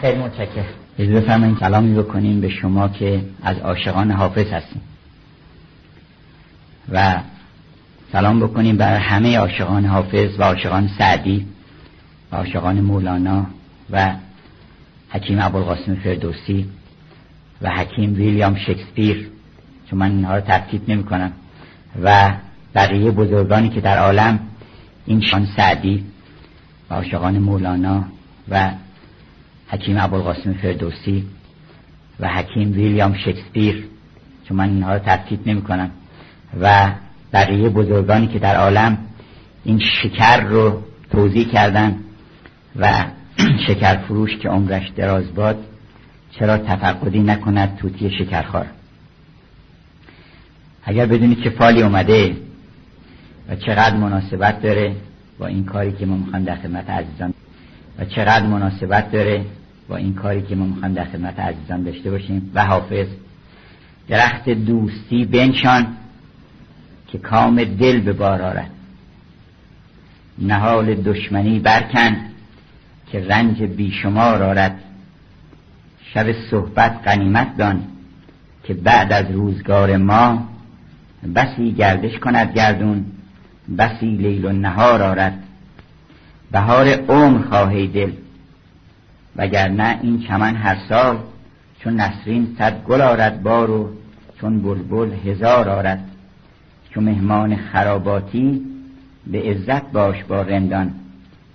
خیلی متشکرم. اجازه بفرمایید کلامی بکنیم به شما که از عاشقان حافظ هستیم. و سلام بکنیم بر همه عاشقان حافظ و عاشقان سعدی و عاشقان مولانا و حکیم ابوالقاسم فردوسی و حکیم ویلیام شکسپیر چون من اینها رو ترتیب نمی کنم و بقیه بزرگانی که در عالم این شان سعدی و عاشقان مولانا و حکیم ابوالقاسم فردوسی و حکیم ویلیام شکسپیر چون من اینها رو ترتیب نمی کنم و بقیه بزرگانی که در عالم این شکر رو توضیح کردن و شکر فروش که عمرش دراز باد چرا تفقدی نکند توتی شکرخوار؟ اگر بدونید چه فالی اومده و چقدر مناسبت داره با این کاری که ما می‌خوایم در خدمت عزیزان و چقدر مناسبت داره با این کاری که ما می‌خوایم در خدمت عزیزان داشته باشیم. و حافظ درخت دوستی بنشان که کام دل به بار آرد. نهال دشمنی برکن که رنج بیشمار آرد. شب صحبت قنیمت دان که بعد از روزگار ما بسی گردش کند گردون بسی لیل و نهار آرد. بهار عمر خواهی دل وگرنه این چمن هر سال چون نسرین صد گل آرد بارو چون بلبل هزار آرد. چون مهمان خراباتی به عزت باش با رندان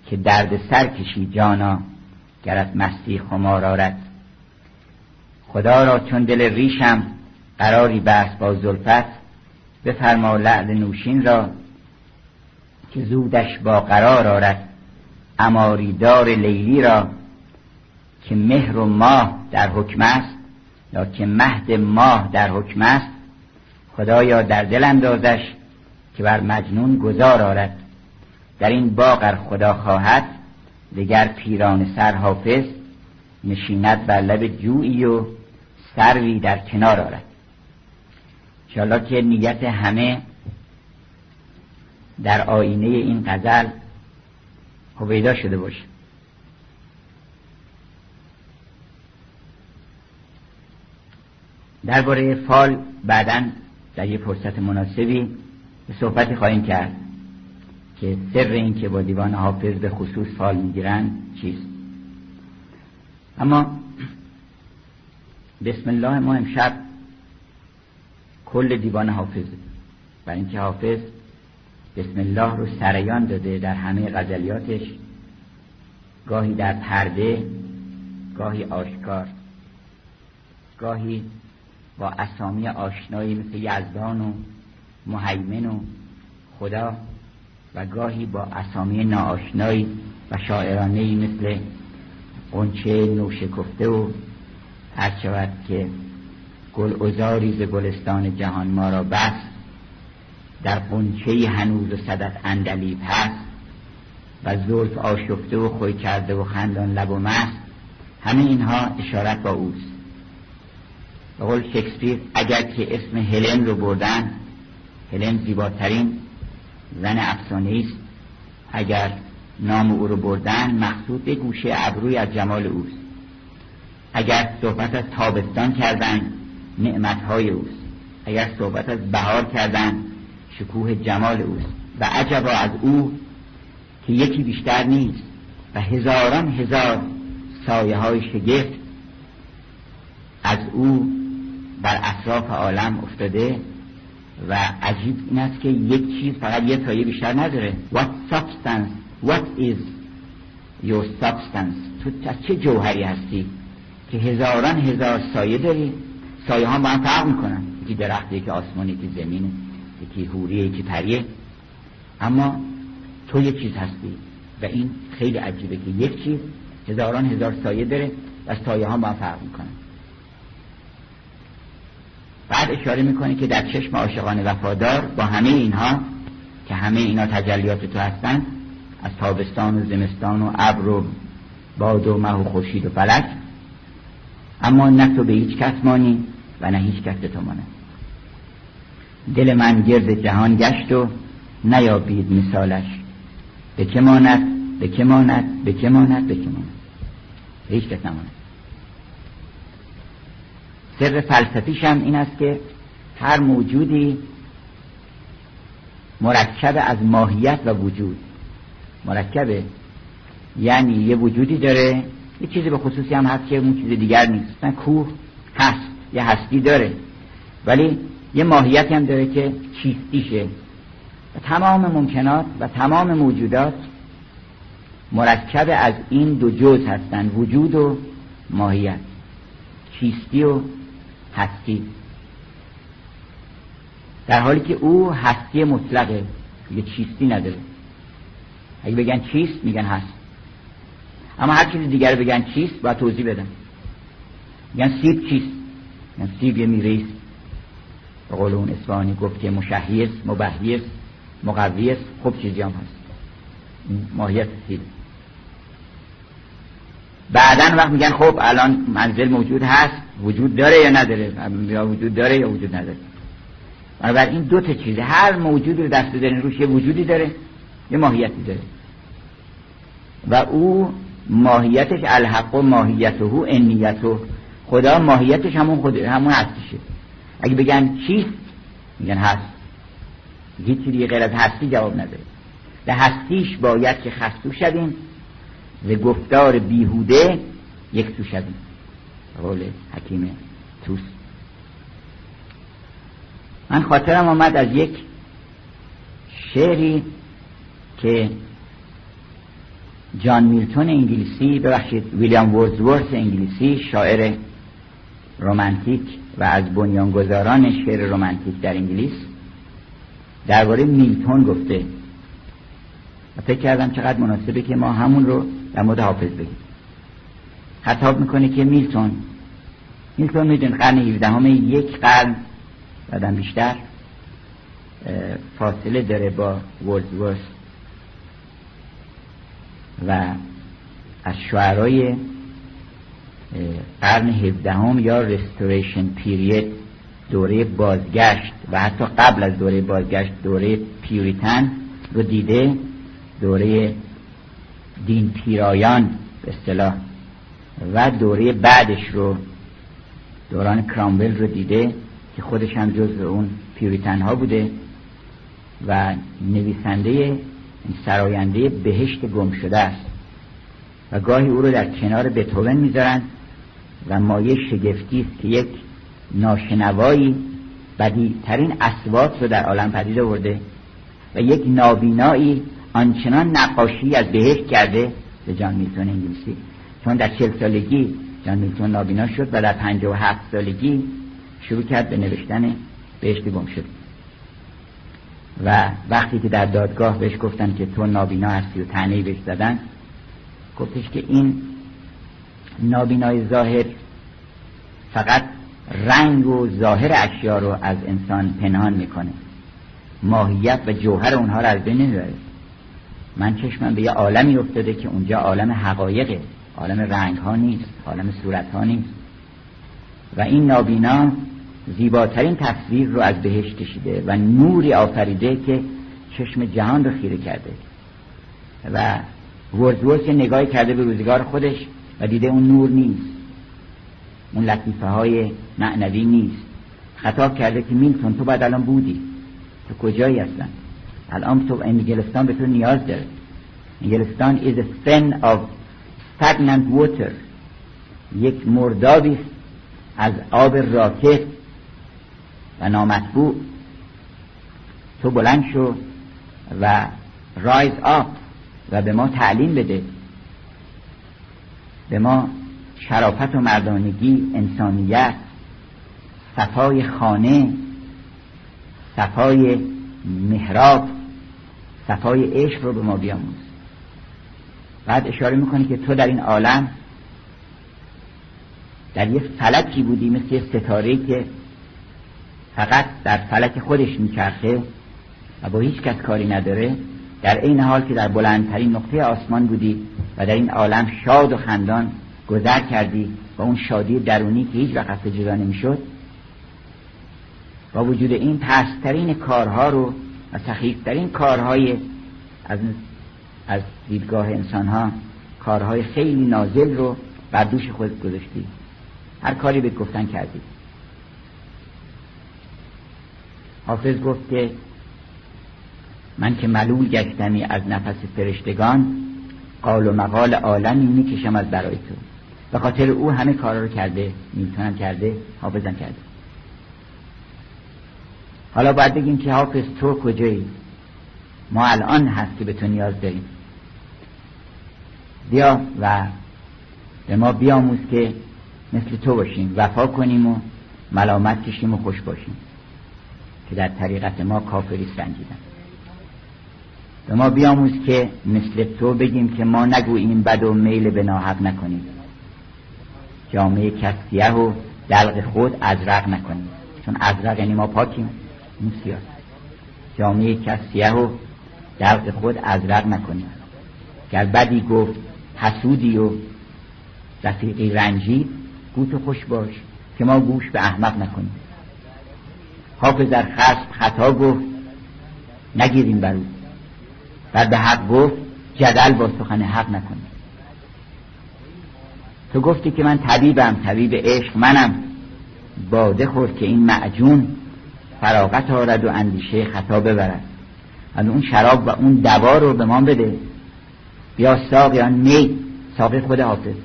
که درد سر کشی جانا گرت مستی خمار آرد. خدا را چون دل ریشم قراری بست با زلفت بفرما لعل نوشین را که زودش با قرار آرد. اماریدار لیلی را که مهر و ماه در حکم است یا که مهد ماه در حکم است خدایا در دل اندازش که بر مجنون گذار آرد. در این باغ خدا خواهد دگر پیران سر حافظ نشیند بر لب جویی و سروی در کنار آرد. انشاءالله که نیت همه در آینه این غزل هویدا شده باشه. درباره فال بعدا در یه فرصت مناسبی به صحبت خواهیم کرد که سر این که با دیوان حافظ به خصوص فال می‌گیرن چیست. اما بسم الله ما امشب کل دیوان حافظ برای اینکه حافظ بسم الله رو سریان داده در همه غزلیاتش گاهی در پرده گاهی آشکار گاهی با اسامی آشنایی مثل یزدان و محیمن و خدا و گاهی با اسامی ناآشنایی و شاعرانه مثل قنچه نوشکفته و هر شود که گل ازاری ز گلستان جهان ما را بس در قنچه هنوز و صدف اندلیب هست و زلف آشفته و خوی کرده و خندان لب و مست همه اینها اشارت با اوست. به قول شکسپیر اگر که اسم هلن رو بردن هلن زیباترین زن افسانه است اگر نام او رو بردن مقصود به گوشه ابروی از جمال اوست. اگر صحبت از تابستان کردن نعمتهای اوست. اگر صحبت از بهار کردن شکوه جمال اوست. و عجبا از او که یکی بیشتر نیست و هزاران هزار سایه های شگفت از او بر اطراف عالم افتاده و عجیب این است که یک چیز فقط یه سایه بیشتر نداره. What substance? What is your substance? تو چه جوهری هستی که هزاران هزار سایه داری؟ سایه ها با هم فرق می‌کنن. یکی درخت که آسمان یکی زمین یکی حوریه یکی پریه. اما تو یک چیز هستی و این خیلی عجیبه که یک چیز هزاران هزار سایه داره و سایه ها با هم فرق می‌کنن. بعد اشاره می‌کنه که در چشم عاشقان وفادار با همه اینها که همه اینا تجلیات تو هستن از تابستان و زمستان و ابر و باد و مه و خورشید و فلک. اما نه تو به هیچ کس مانی و نه هیچ کس تو مانه. دل من گرد جهان گشت و نیابید مثالش. به که ماند به که ماند به که ماند به که ماند. هیچ کس نمانه سر فلسفیش هم این است که هر موجودی مرکب از ماهیت و وجود. مرکبه یعنی یه وجودی داره یه چیزی به خصوصی هم هست که اون چیز دیگر نیست. مثلا کوه هست یه هستی داره. ولی یه ماهیتی هم داره که چیستیشه. و تمام ممکنات و تمام موجودات مرکب از این دو جز هستند وجود و ماهیت. چیستی و هستی در حالی که او هستی مطلقه یه چیستی نداره اگه بگن چیست میگن هست اما هر چیز دیگر بگن چیست باید توضیح بدن میگن سیب چیست میگن سیب یه میریست به قول اون اسفانی گفت که مشهی است مبهی است مقوی است خوب چیزی هم هست ماهیت سیب بعدا وقت میگن خب الان منزل موجود هست وجود داره یا نداره؟ یا وجود داره یا وجود نداره؟ بنابراین این دو تا چیزه هر موجودی رو دست دارین روش یه وجودی داره یه ماهیتی داره. و او ماهیتش الحق و ماهیته انیته خدا ماهیتش همون خود همون هستیشه. اگه بگن چیست؟ میگن هست. هیچ دیگه غیر از هستی جواب نداره. به هستیش باید که خستو شدیم ز گفتار بیهوده یک تو شدیم قول حکیم توس. من خاطرم آمد از یک شعری که جان میلتون انگلیسی ببخشید ویلیام وردزورث انگلیسی شاعر رومانتیک و از بنیانگذاران شعر رومانتیک در انگلیس درباره میلتون گفته. و فکر کردم چقدر مناسبه که ما همون رو در مورد حافظ بگیم. خطاب می‌کنه که میلتون میلتون میدون قرن 17 همه یک قرن بعدم بیشتر فاصله داره با وردزورث و از شعرهای قرن هفدهم یا رستوریشن پیرید دوره بازگشت و حتی قبل از دوره بازگشت دوره پیوریتن رو دیده دوره دین پیرایان به اصطلاح. و دوره بعدش رو دوران کرامبل رو دیده که خودش هم جز اون پیوریتن ها بوده و نویسنده سراینده بهشت گم شده است. و گاهی او رو در کنار بتوون می‌ذارن و مایه شگفتی است که یک ناشنوایی بدیترین اسوات رو در عالم پدید آورده و یک نابینایی آنچنان نقاشی از بهشت کرده به جان میلتون انگلیسی. چون در چل سالگی جان میلتون نابینا شد و در پنجاه و هفت سالگی شروع کرد به نوشتن بهشت گم شد. و وقتی که در دادگاه بهش گفتن که تو نابینا هستی و تنهی بهش زدن گفتش که این نابینای ظاهر فقط رنگ و ظاهر اشیا رو از انسان پنهان می‌کنه. ماهیت و جوهر اونها رو از بین نمی‌بره من چشمم به یه عالمی افتاده که اونجا عالم حقایقه. عالم رنگ ها نیست عالم صورت ها نیست. و این نابینا زیباترین تصویر رو از بهش کشیده و نوری آفریده که چشم جهان رو خیره کرده. و ورزورس نگاهی کرده به روزگار خودش و دیده اون نور نیست. اون لطیفه های معنوی نیست. خطاب کرده که میلتون تو بعد الان بودی. تو کجایی هستن؟ الان تو انگلستان به تو نیاز داره. انگلستان is a fin of stagnant water. یک مردابی از آب راکت و نامطبوع. تو بلند شو و رایز آپ و به ما تعلیم بده. به ما شرافت و مردانگی انسانیت صفای خانه صفای محراب صفای عشق رو به ما بیاموز. بعد اشاره می‌کنه که تو در این عالم در یه فلکی بودی مثل یه ستاره که فقط در فلک خودش میچرخه و با هیچ کس کاری نداره. در این حال که در بلندترین نقطه آسمان بودی و در این عالم شاد و خندان گذر کردی با اون شادی درونی که هیچ وقت جدا نمی‌شد. با وجود این پسترین کارها رو و سخیفترین کارهای از از دیدگاه انسان ها کارهای خیلی نازل رو بر دوش خود گذاشتی. هر کاری به گفتن کردی. حافظ گفت که من که ملول گشتمی از نفس فرشتگان قال و مقال عالمی می‌کشم از برای تو. به خاطر او همه کارا رو کرده می‌تونم کرده حافظم کرده. حالا باید بگیم که حافظ تو کجایی؟ ما الان هست که به تو نیاز داریم. بیا و به ما بیاموز که مثل تو باشیم وفا کنیم و ملامت کشیم و خوش باشیم که در طریقت ما کافری سنجیدن. به ما بیاموز که مثل تو بگیم که ما نگوییم بد و میل به ناحق نکنیم. جامعه کسیه و دلق خود ازرق نکنیم. چون ازرق یعنی ما پاکیم این سیاست. جامعه کسیه و دلق خود ازرق نکنیم. گر بدی گفت حسودی و رفیقی رنجی گوت خوش باش که ما گوش به احمق نکنیم. حافظ در خصم خطا گفت نگیریم بر او. و به حق گفت جدل با سخن حق نکنیم. تو گفتی که من طبیبم طبیب عشق منم. باده خورد که این معجون فراغت آرد و اندیشه خطا ببرد. از اون شراب و اون دوا رو به ما بده. بیا ساقیان می ساقی خود حافظ.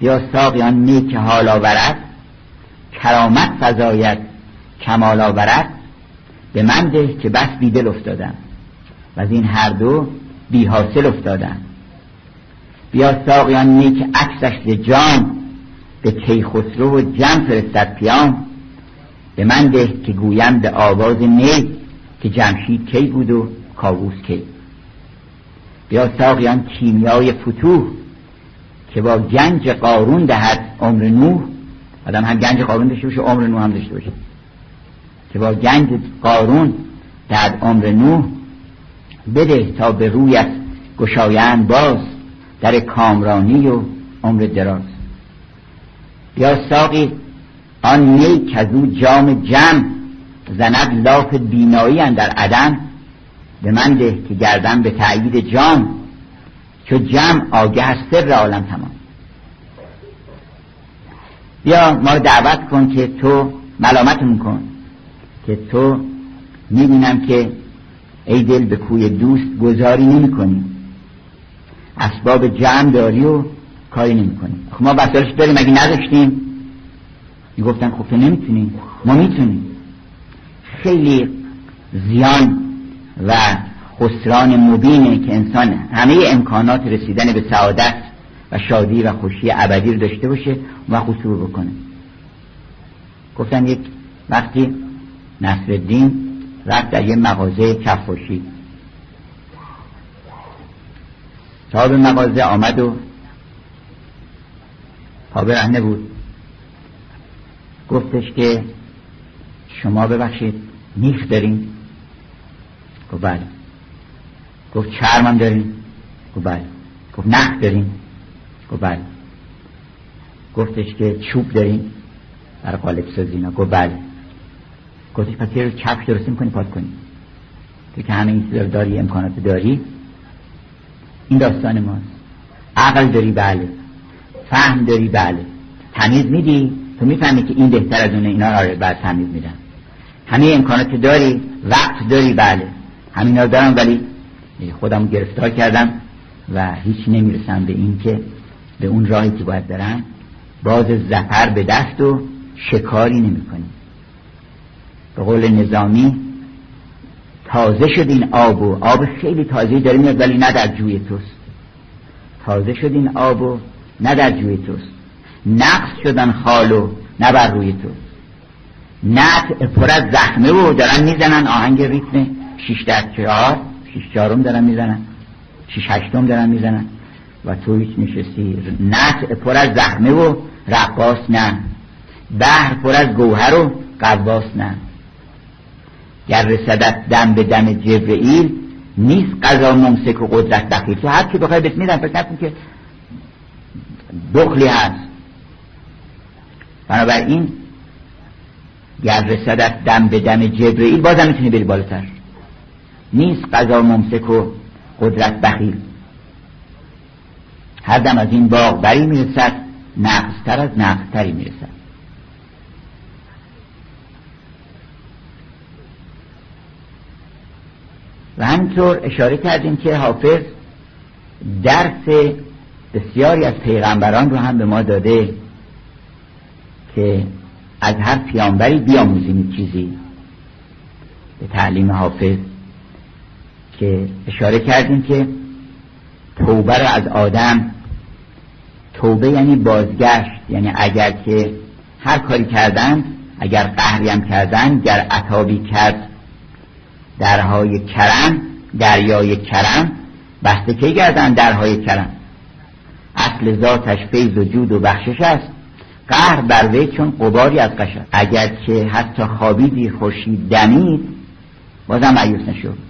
بیا ساقیان می که حال آورد کرامت فضایت کمال آورد به من ده که بس بیدل افتادم. و از این هر دو بی حاصل افتادم. بیا ساقیان می که عکسش جان به کیخسرو و جمع فرستد پیام. به من ده که گویم به آواز می که جمشید کی بود و کاووس کی. بیا ساقیان کیمیای فتوح که با گنج قارون دهد عمر نوح آدم هم گنج قارون داشته باشه عمر نوح هم داشته باشه. که با گنج قارون دهد عمر نوح بده تا به رویت گشایند باز در کامرانی و عمر دراز. یا ساقی آن می کزو جام جم زند لاف بینایی در عدم به من ده که گردم به تأیید جام چو جمع آگه از سر عالم تمام. بیا ما رو دعوت کن که تو ملامت کن که تو می‌بینم که ای دل به کوی دوست گذاری نمی کنی اسباب جمع داری و کاری نمی کنی خب ما وسایلش داریم اگه نداشتیم می‌گفتن خب تو نمی‌تونی. ما می‌تونیم. خیلی زیان و خسران مبینه که انسان همه امکانات رسیدن به سعادت و شادی و خوشی ابدی رو داشته باشه و خسور بکنه. گفتن یک وقتی نصر رفت در یه مغازه کفاشی. صاحب مغازه آمد و پا برهنه بود. گفتش که شما ببخشید نیخ دارین گفت بله. گفت چرمم دارین گفت بله. گفت نخ دارین گفت بله. گفتش که چوب دارین برای قالب سازینا گفت بله. گفتش پس یه کفش درست می‌کنی پاک کنی. تو که همه این داری امکانات داری. این داستان ماست. عقل داری بله. فهم داری بله. تمیز میدی؟ تو می‌فهمی که این بهتر از اونه اینا. رو بعد تمیز میدن همه امکانات داری وقت داری بله. همینا دارم ولی خودم گرفتار کردم و هیچ نمی‌رسم به این که به اون راهی که باید برم باز زفر به دست و شکاری نمی کنیم به قول نظامی تازه شد این آب و آب خیلی تازه داره ولی نه در جوی توست. تازه شد این آب و نه در جوی توست. نقص شدن خالو نه بر روی توست. نت پر از زخمه و دارن می‌زنن آهنگ ریتم شیش در چهار شیش چهارم دارن می‌زنن. شیش هشتم دارن می‌زنن. و تو هیچ نشستی. نت پر از زخمه و رقاص نه. بحر پر از گوهر و قواس نه. گر رسدت دم به دم جبرئیل نیست قضا ممسک و قدرت دخیل تو هر کی بخوای بهت میدن فکر نکن که دخلی هست. بنابراین گر رسدت دم به دم جبرئیل بازم می‌تونی بری بالاتر. نیست قضا ممسک و قدرت بخیل. هر دم از این باغ بری می‌رسد نقصتر از نقصتری می‌رسد. و همینطور اشاره کردیم که حافظ درس بسیاری از پیغمبران رو هم به ما داده که از هر پیامبری بیاموزیم چیزی به تعلیم حافظ. که اشاره کردیم که توبه رو از آدم توبه یعنی بازگشت یعنی اگر که هر کاری کردن اگر قهری هم کردن گر عطابی کرد درهای کرم دریای کرم بسته که گردن درهای کرم؟ اصل ذاتش فیض و جود و بخشش است. قهر بر وی چون قباری از قشر اگر که حتی خوابیدی خورشید دمید بازم مایوس نشد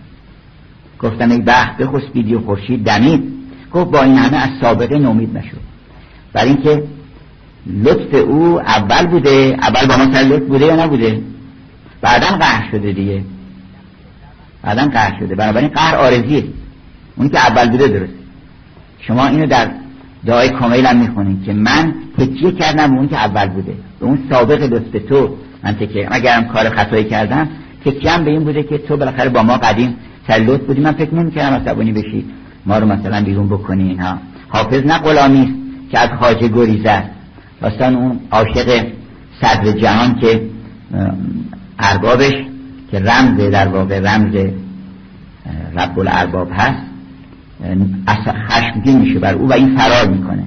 گفتم ای بخت بخسبیدی و خورشید دمید. گفت با این همه از سابقه نومید نشد برای اینکه لطف او اول بوده اول با ما سر لطف بوده یا نبوده؟ بعدا قهر شده دیگه. بعدا قهر شده. بنابراین قهر آرزیه. اونی که اول بوده درست. شما اینو در دعای کامل هم می‌خونید که من تکیه کردم اون که اول بوده. به اون سابق لطف تو. من تکیه اگرم کار خطایی کردم تکیه به این بوده که تو بالاخره با ما قدیم سر لطف بودی. من فکر نمی‌کردم عصبانی بشی ما رو مثلا بیرون بکنی اینها حافظ نه غلامی که از خاجه گریزه داستان اون عاشق صدر جهان که اربابش که رمز در واقع رمز رب الارباب هست. خشمگین میشه بر او و این فرار می‌کنه.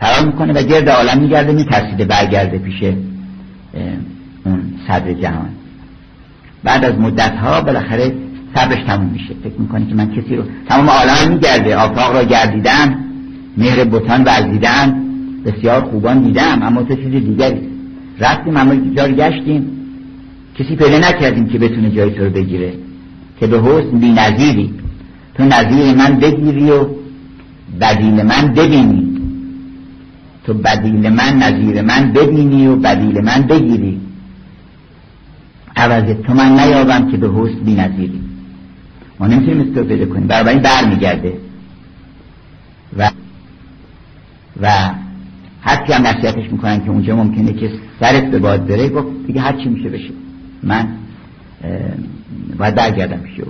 فرار می‌کنه و گرد عالم میگرده میترسیده برگرده پیش اون صدر جهان. بعد از مدت ها بالاخره صبرش تموم میشه. فکر می‌کنه که من کسی رو تمام عالم میگرده آفاق را گردیدم مهر بوتان ورزیدم بسیار خوبان دیدم اما تو چیز دیگری. رفتیم اما جای گشتیم. کسی پیدا نکردیم که بتونه جای تو رو بگیره. که به حسن بی نظیری. تو نظیر من بگیری و بدیل من ببینی. تو بدیل من نظیر من ببینی و بدیل من بگیری. عوض تو من نیابم که به حسن بی نظیری ما نمی‌تونیم استو پیدا کنیم. برای بر میگرده و و هرچی هم نصیحتش می‌کنن که اونجا ممکنه که سرت به باد بره گفت دیگه هر چی میشه بشه. من باید برگردم پیش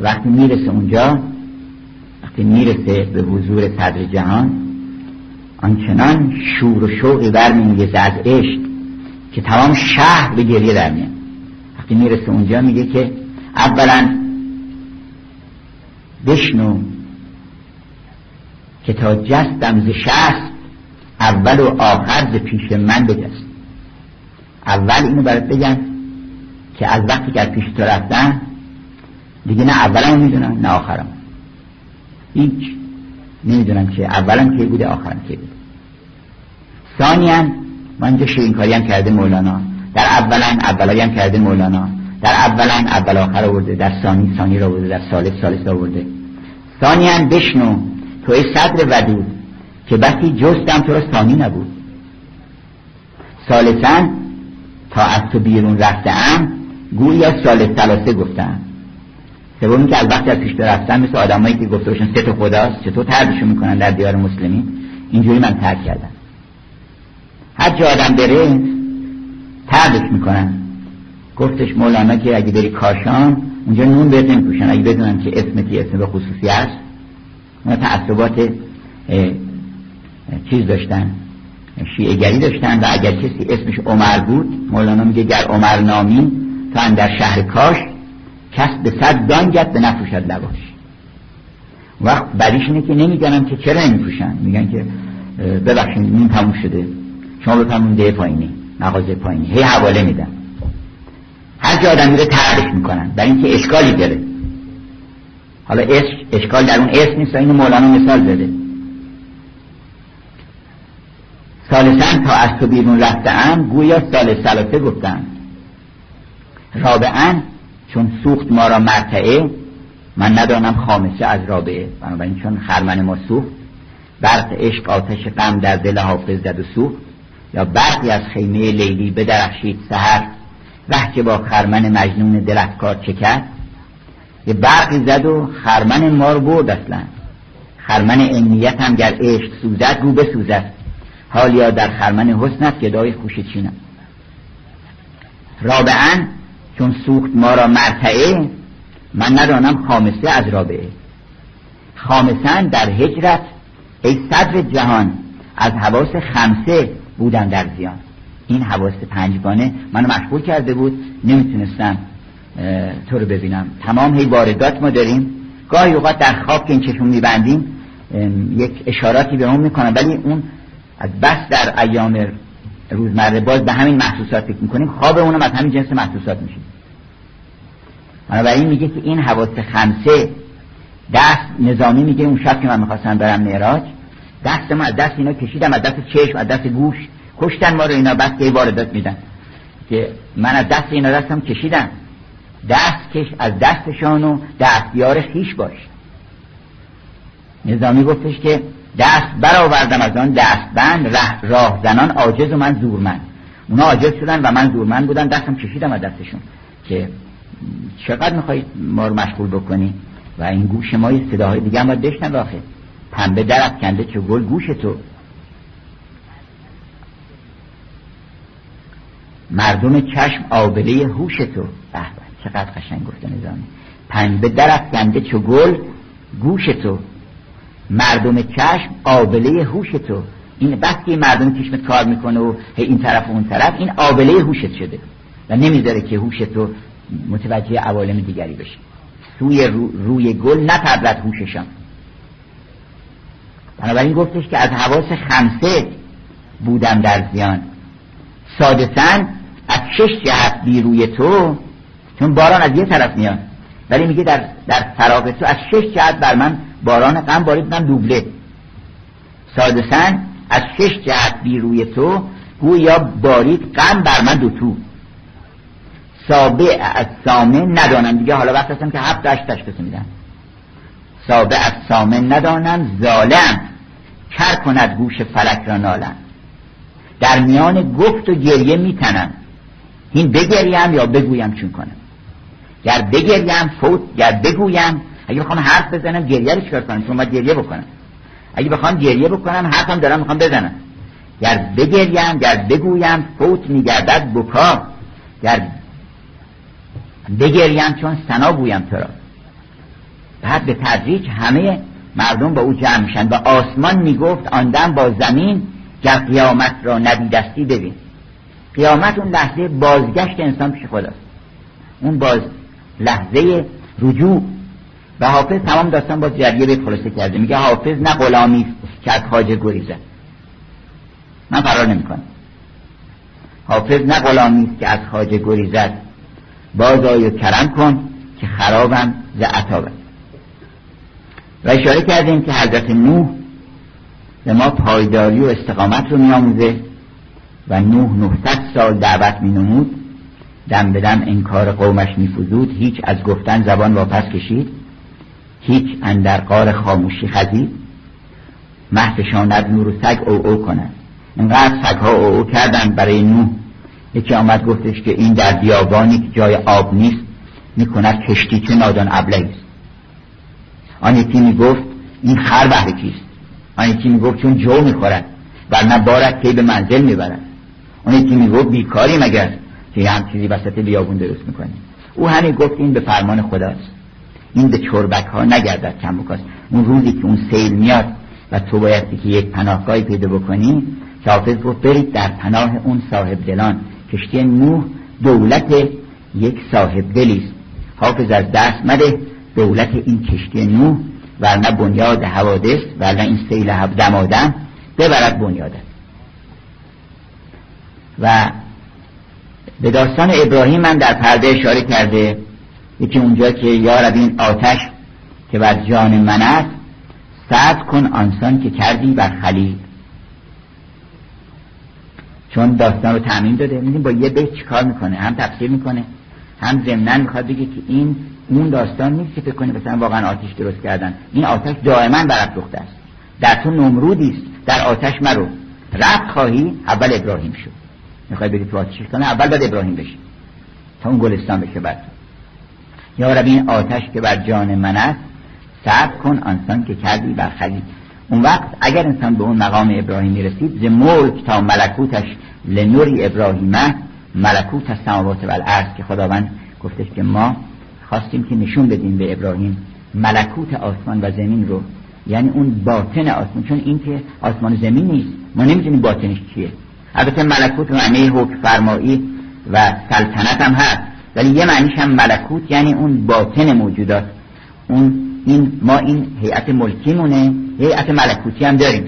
وقتی می‌رسه اونجا وقتی می‌رسه به حضور صدر جهان آنچنان شور و شوقی برمیگه از عشق که تمام شهر به گریه در میاد. وقتی می‌رسه اونجا میگه که اولا بشنو که تا جستم ز شست اول و آخر ز پیش من بجست. اول اینو برات بگم که از وقتی که از پیش تو رفتن دیگه نه اولم می‌دونم نه آخرم هیچ. نمی‌دونم که اولم کی بوده آخرم کی بوده ثانیا من اینجا شیرین کاری هم کرده مولانا. در اولا اولایی هم کرده مولانا. در اولا اول آخر آورده در ثانی ثانی را آورده در ثالث ثالث آورده ثانیا بشنو تو ای صدر ودود که بسی جستم تو را ثانی نبود. ثالثا تا از تو بیرون رفتم گویا سال ثلاثه گفتم. سوم که از وقتی از پیش رفتن مثل آدمایی که گفته باشن سه تا خداست چطور تردشون می‌کنن در دیار مسلمین؟ اینجوری من ترک کردم. هر جا آدم بره تردش می‌کنن گفتش مولانا که اگه بری کاشان اونجا نون بهت نمیپوشن اگه بدونن که اسمتی اسم به خصوصی هست اونا تعصبات چیز داشتن. شیعگری داشتن و اگر کسی اسمش عمر بود مولانا میگه گر عمر نامی تو در شهر کاش کس به صد دانگت به نفروشد لباش. وقت بعدیش اینه که نمیگنم که چرا نمیفروشن. میگن که ببخشید این تموم شده. شما بفرمون ده پایینی. مغازه پایینی. هی حواله میدن. هر جا آدم میره تردش می‌کنن. برای اینکه اشکالی داره. حالا اشکال در اون اسم نیست اینو مولانا مثال زده. سالسن تا از تو بیرون رفتم گویا سال سلاسه گفتم. رابعا چون سوخت ما را مرتعه من ندانم خامسه از رابعه. بنابراین چون خرمن ما سوخت برق عشق آتش غم در دل حافظ زد و سوخت. یا برقی از خیمه لیلی بدرخشید سهر وقتی که با خرمن مجنون دلت کار چه کرد یه برقی زد و خرمن ما رو برد اصلا. خرمن امنیت هم گر عشق سوزد گو بسوزد. حالیا در خرمن حسنت گدای خوش چینم رابعا چون سوخت ما را مرتعه من ندانم خامسه از رابعه. خامسن در هجرت ای صدر جهان از حواس خمسه بودن در زیان. این حواس پنجگانه منو مشغول کرده بود. نمی‌تونستم تو رو ببینم. تمام هی واردات ما داریم. گاهی اوقات در خواب که این چشم میبندیم یک اشاراتی به اون می‌کنم ولی اون از بس در ایام روزمره باز به همین محسوسات فکر می‌کنیم. خواب اونم از همین جنس محسوسات میشه. بنابراین میگه که این حواس خمسه دست نظامی میگه اون شب که من می‌خواستم برم معراج دست ما از دست اینا کشیدم از دست چشم از دست گوش. کشتن ما رو اینا بس که واردات میدن. که من از دست اینا دستم کشیدم. دست کش از دستشان و دستیار خیش باش. نظامی گفتش که دست برآوردم از آن دستبند راه زنان عاجز و من زورمند. اونا عاجز شدن و من زورمند بودن دستم کشیدم از دستشون. که چقدر می‌خواید ما رو مشغول بکنی؟ و این گوش ما یه صداهای دیگه هم باید بشنن آخه. پنبه درت کنده چه گل گوش تو. مردم چشم آبله هوش تو. به چقدر قشنگ گفته نظامی پنبه درت کنده چه گل گوش تو. مردم چشم آبله هوش تو. این وقتی مردم چشمت کار می‌کنه و این طرف و اون طرف این آبله هوشت شده. و نمی‌ذاره که هوش تو متوجه عوالم دیگری بشه. سوی روی گل نپرد هوششان. بنابراین گفتش که از حواس خمسه بودم در زیان. سادسن از شش جهت بی روی تو چون باران از یه طرف میاد. ولی میگه در, در فراغ تو از شش جهت بر من باران غم بارید من دوبله. سادسن از شش جهت بی روی تو گویا بارید غم بر من دو تو. سابع از سامه ندانم. دیگه حالا وقت هستم که هفت هشت تشخیص میدم. سابع از سامه ندانم ظالم کر کند گوش فلک را نالم در میان گفت و گریه میتنم. این بگریم یا بگویم چون کنم؟ گر بگریم فوت گر بگویم اگه بخوام حرف بزنم گریه رو چکار کنم؟ چون باید گریه بکنم. اگه بخوام گریه بکنم حرفم دارم می‌خوام بزنم. گر بگریم گر بگویم فوت میگردد بکا. گر بگریم چون سنا بویم تو بعد به تدریج همه مردم با او جمع میشن و آسمان می‌گفت آندم با زمین گر قیامت را ندیدستی ببین. قیامت اون لحظه بازگشت انسان پیش خداست اون باز لحظه رجوع. و حافظ تمام داستان با جریه به خلاصه کرده. میگه حافظ نه غلامی که از خاجه گریزه من فرار نمی‌کنم. حافظ نه غلامی که از خاجه گریزد باز آی کرم کن که خرابم ز عطابه و اشاره کردیم که حضرت نوح به ما پایداری و استقامت رو میآموزه و نوح 900 سال دعوت می نمود دم به دم انکار قومش میفزود. هیچ از گفتن زبان واپس کشید. هیچ اندر قار خاموشی خزید. محفشاند نور و سگ او او کنند اینقدر سگ ها او او کردن برای نوح. یکی آمد گفتش که این در بیابانی که جای آب نیست می‌کند کشتی چه نادان ابله است. آن یکی می‌گفت این خر بهر کیست؟ آن یکی می‌گفت چون جو می‌خورد ورنه بارد که به منزل می‌برد. آن یکی می‌گفت بیکاری مگر که هم چیزی وسط بیابون درست می‌کنی. او همین گفت این به فرمان خداست. این به چربک ها نگردد کم بکاست اون روزی که اون سیل میاد و تو بایستی که یک پناهگاهی پیدا بکنی که حافظ گفت برید در پناه اون صاحب دلان کشتی نوح دولت یک صاحب دلیست حافظ از دست مده دولت این کشتی نوح ورنه بنیاد حوادث ورنه این سیل دمادم ببرد بنیاده و به داستان ابراهیم من در پرده اشاره کرده یکی اونجا که یا این آتش که بر جان من است سعد کن آنسان که کردی بر خلیل. چون داستان رو تعمین داده میدیم با یه بیت چیکار می‌کنه؟ هم تفسیر می‌کنه هم ضمنا می‌خواد بگه که این اون داستان نیست که فکر کنی مثلا واقعا آتش درست کردن. این آتش دائما برافروخته است. در تو نمرودی است. در آتش مرو. رفت خواهی اول ابراهیم شد می‌خوای بری تو آتش کنه اول باید ابراهیم بشی. تا اون گلستان بشه بعد یا رب این آتش که بر جان من است صبر کن آنسان که کردی بر خلیل اون وقت اگر انسان به اون مقام ابراهیمی رسید ز ملک تا ملکوتش لنوری ابراهیمه ملکوت از سماوات و الارض که خداوند گفتش که ما خواستیم که نشون بدیم به ابراهیم ملکوت آسمان و زمین رو یعنی اون باطن آسمان چون این که آسمان و زمین نیست ما نمی‌دونیم باطنش چیه. البته ملکوت معنی حکم فرمایی و سلطنت هم هست ولی یه معنیش هم ملکوت یعنی اون باطن موجودات اون این ما این هیئت ملکیمونه هیئت ملکوتی هم داریم.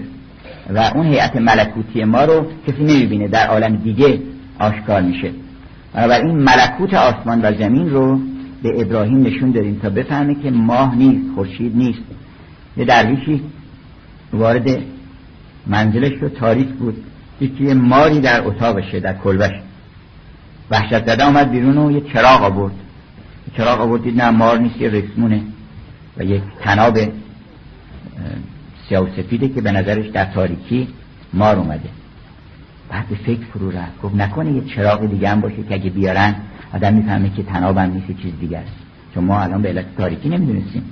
و اون هیئت ملکوتی ما رو کسی نمی‌بینه در عالم دیگه آشکار میشه. بنابراین ملکوت آسمان و زمین رو به ابراهیم نشون دادیم تا بفهمه که ماه نیست خورشید نیست. یه درویشی وارد منزلش رو تاریک بود. یکی ماری در اتاقشه در کلبش. وحشت زده آمد بیرون و یه چراغ آورد. چراغ آورد دید نه مار نیست یه رسمونه و یک تناب سیاه که به نظرش در تاریکی مار اومده. بعد به فکر فرو رفت. گفت نکنه یه چراغ دیگه هم باشه که اگه بیارن آدم می‌فهمه که تناب هم نیست چیز دیگه است. چون ما الان به علت تاریکی نمی‌دونستیم.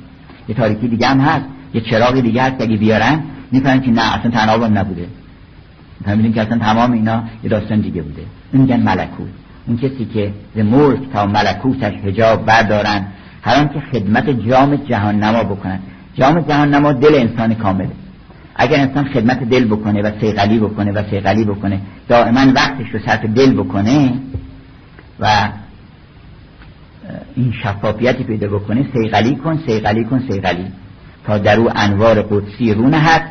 یه تاریکی دیگه هم هست. یه چراغ دیگه هست اگه بیارن می‌فهمن که نه اصلا تناب هم نبوده. فهمیدیم که اصلا تمام اینا یه داستان دیگه بوده. این میگن ملکوت. اون کسی که ز ملک تا ملکوتش هجاب بردارن هر که خدمت جام جهان نما بکنن. جام جهان نما دل انسان کامله. اگر انسان خدمت دل بکنه و سیغلی بکنه و سیغلی بکنه دائما وقتش رو صرف دل بکنه و این شفافیتی پیدا بکنه سیغلی کن سیغلی کن سیغلی. تا در او انوار قدسی رو نهد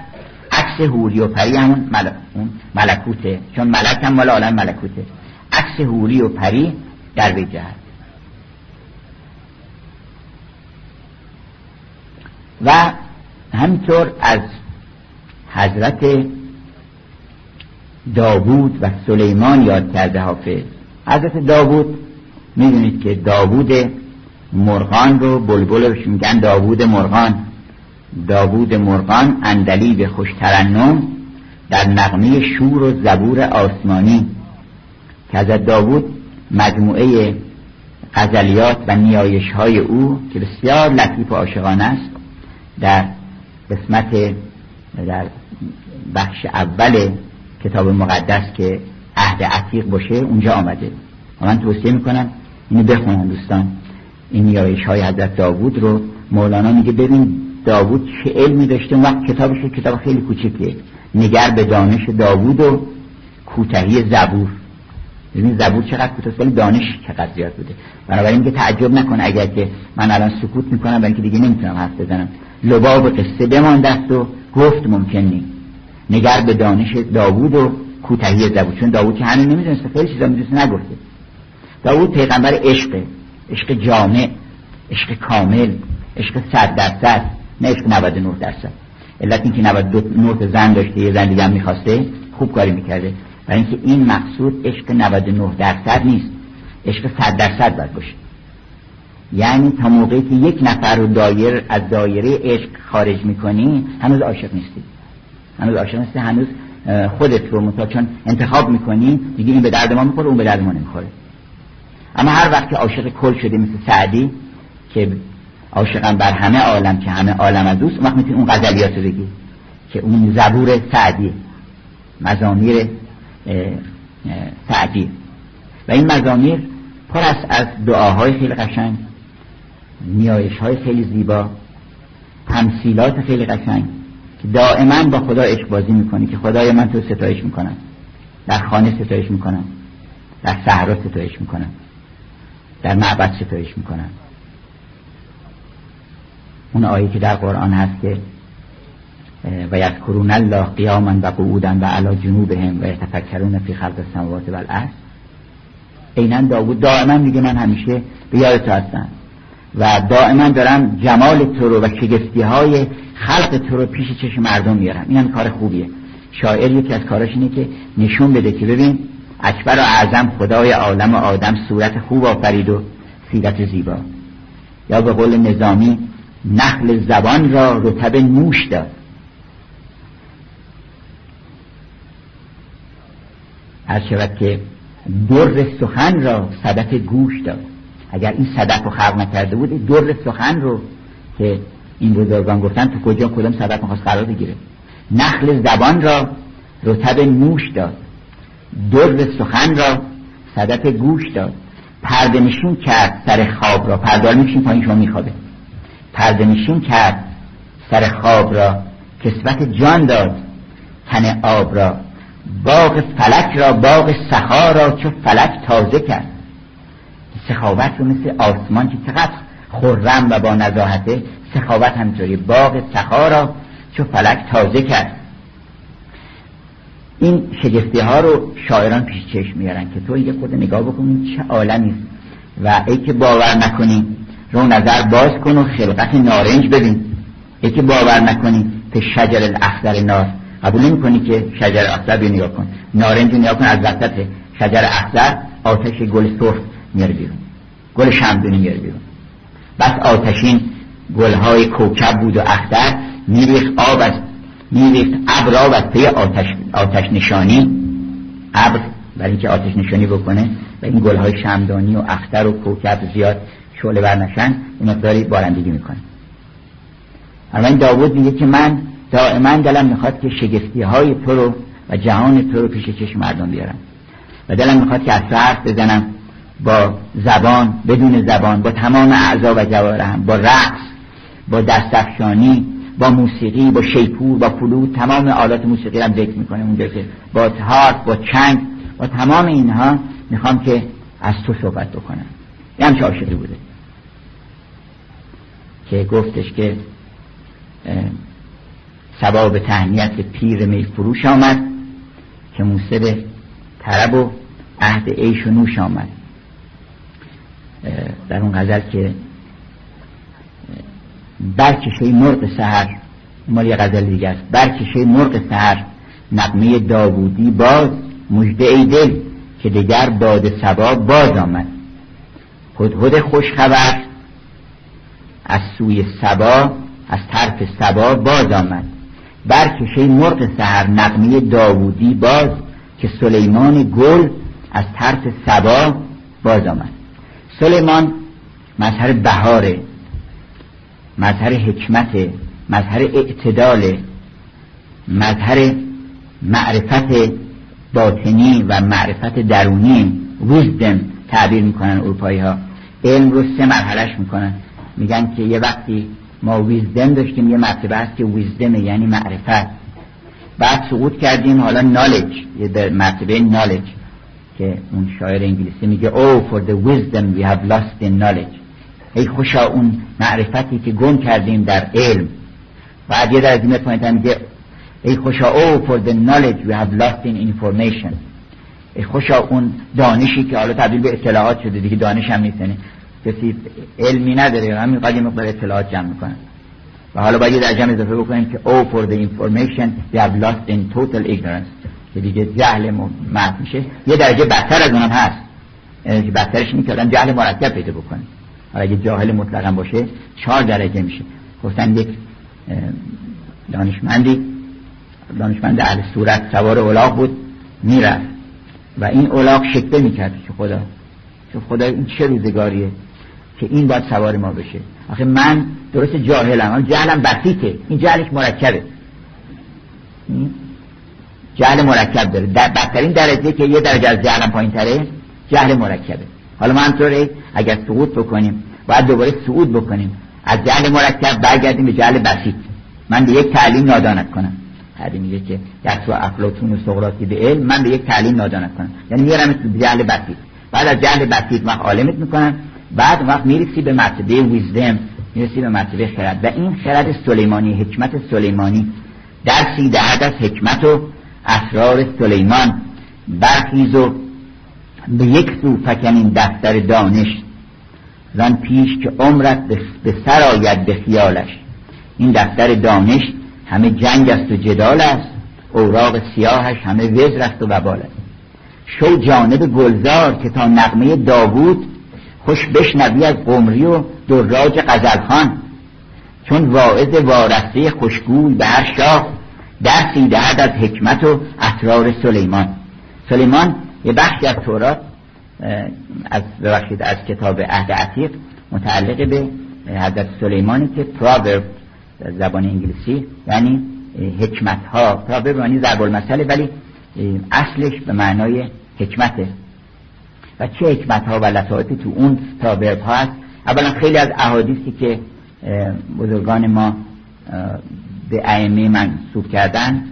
عکس هوری و پری همون ملکوته. چون ملک هم مال عالم ملکوته. عکس هوری و پری در وی جهد و همینطور از حضرت داوود و سلیمان یاد کرده حافظ. حضرت داوود می‌دونید که داوود مرغان رو بلبل میگن داوود مرغان. داوود مرغان اندلی به خوش ترنم در نغمه شور و زبور آسمانی. که حضرت داوود مجموعه غزلیات و نیایش های او که بسیار لطیف و عاشقانه است در قسمت در بخش اول کتاب مقدس که عهد عتیق باشه اونجا آمده. و من توصیه می‌کنم اینو بخونن دوستان. این نیایش های حضرت داوود رو مولانا میگه ببین داوود چه علمی داشته؟ وقت کتابش کتاب خیلی کوچکه نگر به دانش داوود و کوتهی زبور. ببین زبور چقدر کوتاست ولی دانش چقدر زیاد بوده. بنابراین که تعجب نکنه اگر که من الان سکوت می‌کنم برای اینکه دیگه نمی‌تونم حرف بزنم. لباب قصه بمانده است و گفت ممکن نیست نگر به دانش داوود و کوتهی زبور. چون داوود که همین نمی‌دونسته خیلی چیزا می‌دونسته نگفته. داوود پیغمبر عشقه عشق جامع عشق کامل عشق صد درصد نه عشق 99 درصد. علت اینکه 99 زن داشته یه زن دیگه هم می‌خواسته خوب کاری می‌کرده. برای اینکه این مقصود عشق 99 درصد نیست. عشق 100 درصد باید باشه. یعنی تا موقعی که یک نفر رو دایر از دایره عشق خارج می‌کنی هنوز عاشق نیستی. هنوز عاشق نیستی هنوز خودت رو متا چون انتخاب می‌کنی دیگه این به درد ما می‌خوره اون به درد ما نمی‌خوره. اما هر وقت که عاشق کل شده مثل سعدی که عاشقم بر همه عالم که همه عالم از دوست وقت می‌تونی اون غزلیات رو بگی که اون زبور سعدی مزامیر سعدی. و این مزامیر پر است از دعاهای خیلی قشنگ نیایش های خیلی زیبا تمثیلات خیلی قشنگ که دائما با خدا عشق بازی می‌کنی که خدای من تو ستایش می‌کنم در خانه ستایش می‌کنم در صحرا ستایش می‌کنم در معبد ستایش می‌کنم اون آیه که در قرآن هست که و یذکرون الله قیاما و قعودا و علی جنوبهم و یتفکرون فی خلق السماوات و الارض عینا داوود دائما میگه من همیشه به یاد تو هستم. و دائما دارم جمال تو رو و شگفتی های خلق تو رو پیش چشم مردم میارم. این کار خوبیه. شاعر یکی از کاراش اینه که نشون بده که ببین اکبر و اعظم خدای عالم و آدم صورت خوب آفرید و سیرت زیبا. یا به قول نظامی نخل زبان را رتب نوش داد. هر شود که در سخن را صدف گوش داد. اگر این صدف رو خلق نکرده بود در سخن رو که این بزرگان گفتن تو کجا کدام سبب می‌خواست قرار بگیره؟ نخل زبان را رتب نوش داد. در سخن را صدف گوش داد. پرده نشون کرد سر خواب را. پرده میشین پایین شما میخوابه. پرده نشون کرد سر خواب را. کسوت جان داد. تن آب را. باغ فلک را باغ سخا را چو فلک تازه کرد. سخاوت رو مثل آسمان که چقدر خرم و با نزاحته سخاوت همینطوری باغ سخا را چو فلک تازه کرد. این شگفتی ها رو شاعران پیش چشم میارن که تو یه خود نگاه بکنی چه عالمی و ای که باور نکنی رو نظر باز کن و خلقت نارنج ببین. ای که باور نکنی به شجر الاخضر نار. قبول نمی کنی که شجر اخضر بیا نگاه کن. نارنج نگاه کن از وسط شجر اخضر آتش گل سرخ میاره بیرون. گل شمدونی میاره بیرون. بس آتشین گلهای کوکب بود و اخضر میریخت آب از میریخت ابر آب از پی آتش, آتش نشانی. ابر برای اینکه آتش نشانی بکنه و این گلهای شمدانی و اختر و کوکب زیاد شعله برنشن این مقداری بارندگی می‌کنه. اما این داوود میگه که من دائما دلم می‌خواد که شگفتی های تو رو و جهان تو رو پیش چشم مردم بیارم. و دلم می‌خواد که از بزنم با زبان بدون زبان با تمام اعضا و جوارحم با رقص با دستفشانی با موسیقی با شیپور با فلوت تمام آلات موسیقی هم ذکر می‌کنه اونجا که با هارپ با چنگ با تمام اینها می‌خوام که از تو صحبت بکنم. یه همچه عاشقی بوده. که گفتش که سباب تهنیت پیر می فروش آمد که موسر طرب و عهد عیش و نوش آمد. در اون غزل که برکشه مرغ سهر مال یه غزل دیگه است. برکشه مرغ سهر نقمه داوودی باز مجده ای دل که دیگر باد سبا باز آمد. هدهد خوش خبر از سوی سبا از طرف سبا باز آمد. برکشه مرغ سهر نقمه داوودی باز که سلیمان گل از طرف سبا باز آمد. سلیمان مظهر بهاره. مظهر حکمت مظهر اعتدال مظهر معرفت باطنی و معرفت درونی ویزدم تعبیر می‌کنن اروپایی ها علم رو سه مرحلش می‌کنن. میگن که یه وقتی ما ویزدم داشتیم یه مرتبه هست که ویزدم یعنی معرفت. بعد سقوط کردیم حالا نالج یه مرتبه نالج که اون شاعر انگلیسی میگه oh for the wisdom we have lost in knowledge. ای خوشا اون معرفتی که گم کردیم در علم. بعد یه در دیمه پایین میگه ای خوشا او for the knowledge we have lost in information. ای خوشا اون دانشی که حالا تبدیل به اطلاعات شده دیگه دانش هم نیستنه کسی علمی نداره همین قدر مقدار اطلاعات جمع می‌کنن و حالا باید در جمع اضافه بکنیم که او for the information we have lost in total ignorance. که دیگه جهل مرد میشه. یه درجه بدتر از اونم هست. یعنی بدترش اینه که جهل مرکب پیدا بکنه. اگه جاهل مطلقا باشه چهار درجه میشه. گفتن یک دانشمندی دانشمند اهل صورت سوار اولاق بود می‌رفت. و این اولاق شکته می‌کرد که خدا که خدا این چه روزگاریه که این باید سوار ما بشه. آخه من درست جاهلم جهلم بسیطه. این جهلش مرکبه. جهل مرکب داره. در بدترین درجه که یه درجه از جهلم پایین تره جهل مرکبه. حالا ما همطوره اگر سعود بکنیم باید دوباره سعود بکنیم. از جهل مرکب برگردیم به جهل بسیط. من به یک تعلیم نادانت کنم. هر میگه که دست و افلاتون و سقراطی به علم من به یک تعلیم نادانت کنم. یعنی میارم به جهل بسیط. بعد از جهل بسیط وقت عالمت می‌کنم. بعد وقت می‌رسی به مرتبه ویزدم می‌رسی به مرتبه خرد. و این خرد سلیمانی حکمت سلیمانی. درسی دهد از حکمت و اسرار سلیمان. برخیز و به یک سو فکنین دفتر دانش زن پیش که عمرت به سر آید به خیالش. این دفتر دانش همه جنگ است و جدال است اوراق سیاهش همه وزر است و وبال است. شو جانب گلزار که تا نقمه داوود خوش بشنوی از قمری و دراج قزلخان چون واعظ وارسته خوشگوی به هر شاه درسی دهد از حکمت و اسرار سلیمان. سلیمان یه بخشی از تورات از ببخشید از کتاب عهد عتیق متعلق به حضرت سلیمانی که پراورب زبان انگلیسی یعنی حکمت ها تا ببینی ضرب المثل ولی اصلش به معنای حکمته و چه حکمت ها و تو اون پراورب ها هست؟ اولا خیلی از احادیثی که بزرگان ما به ائمه منصوب کردن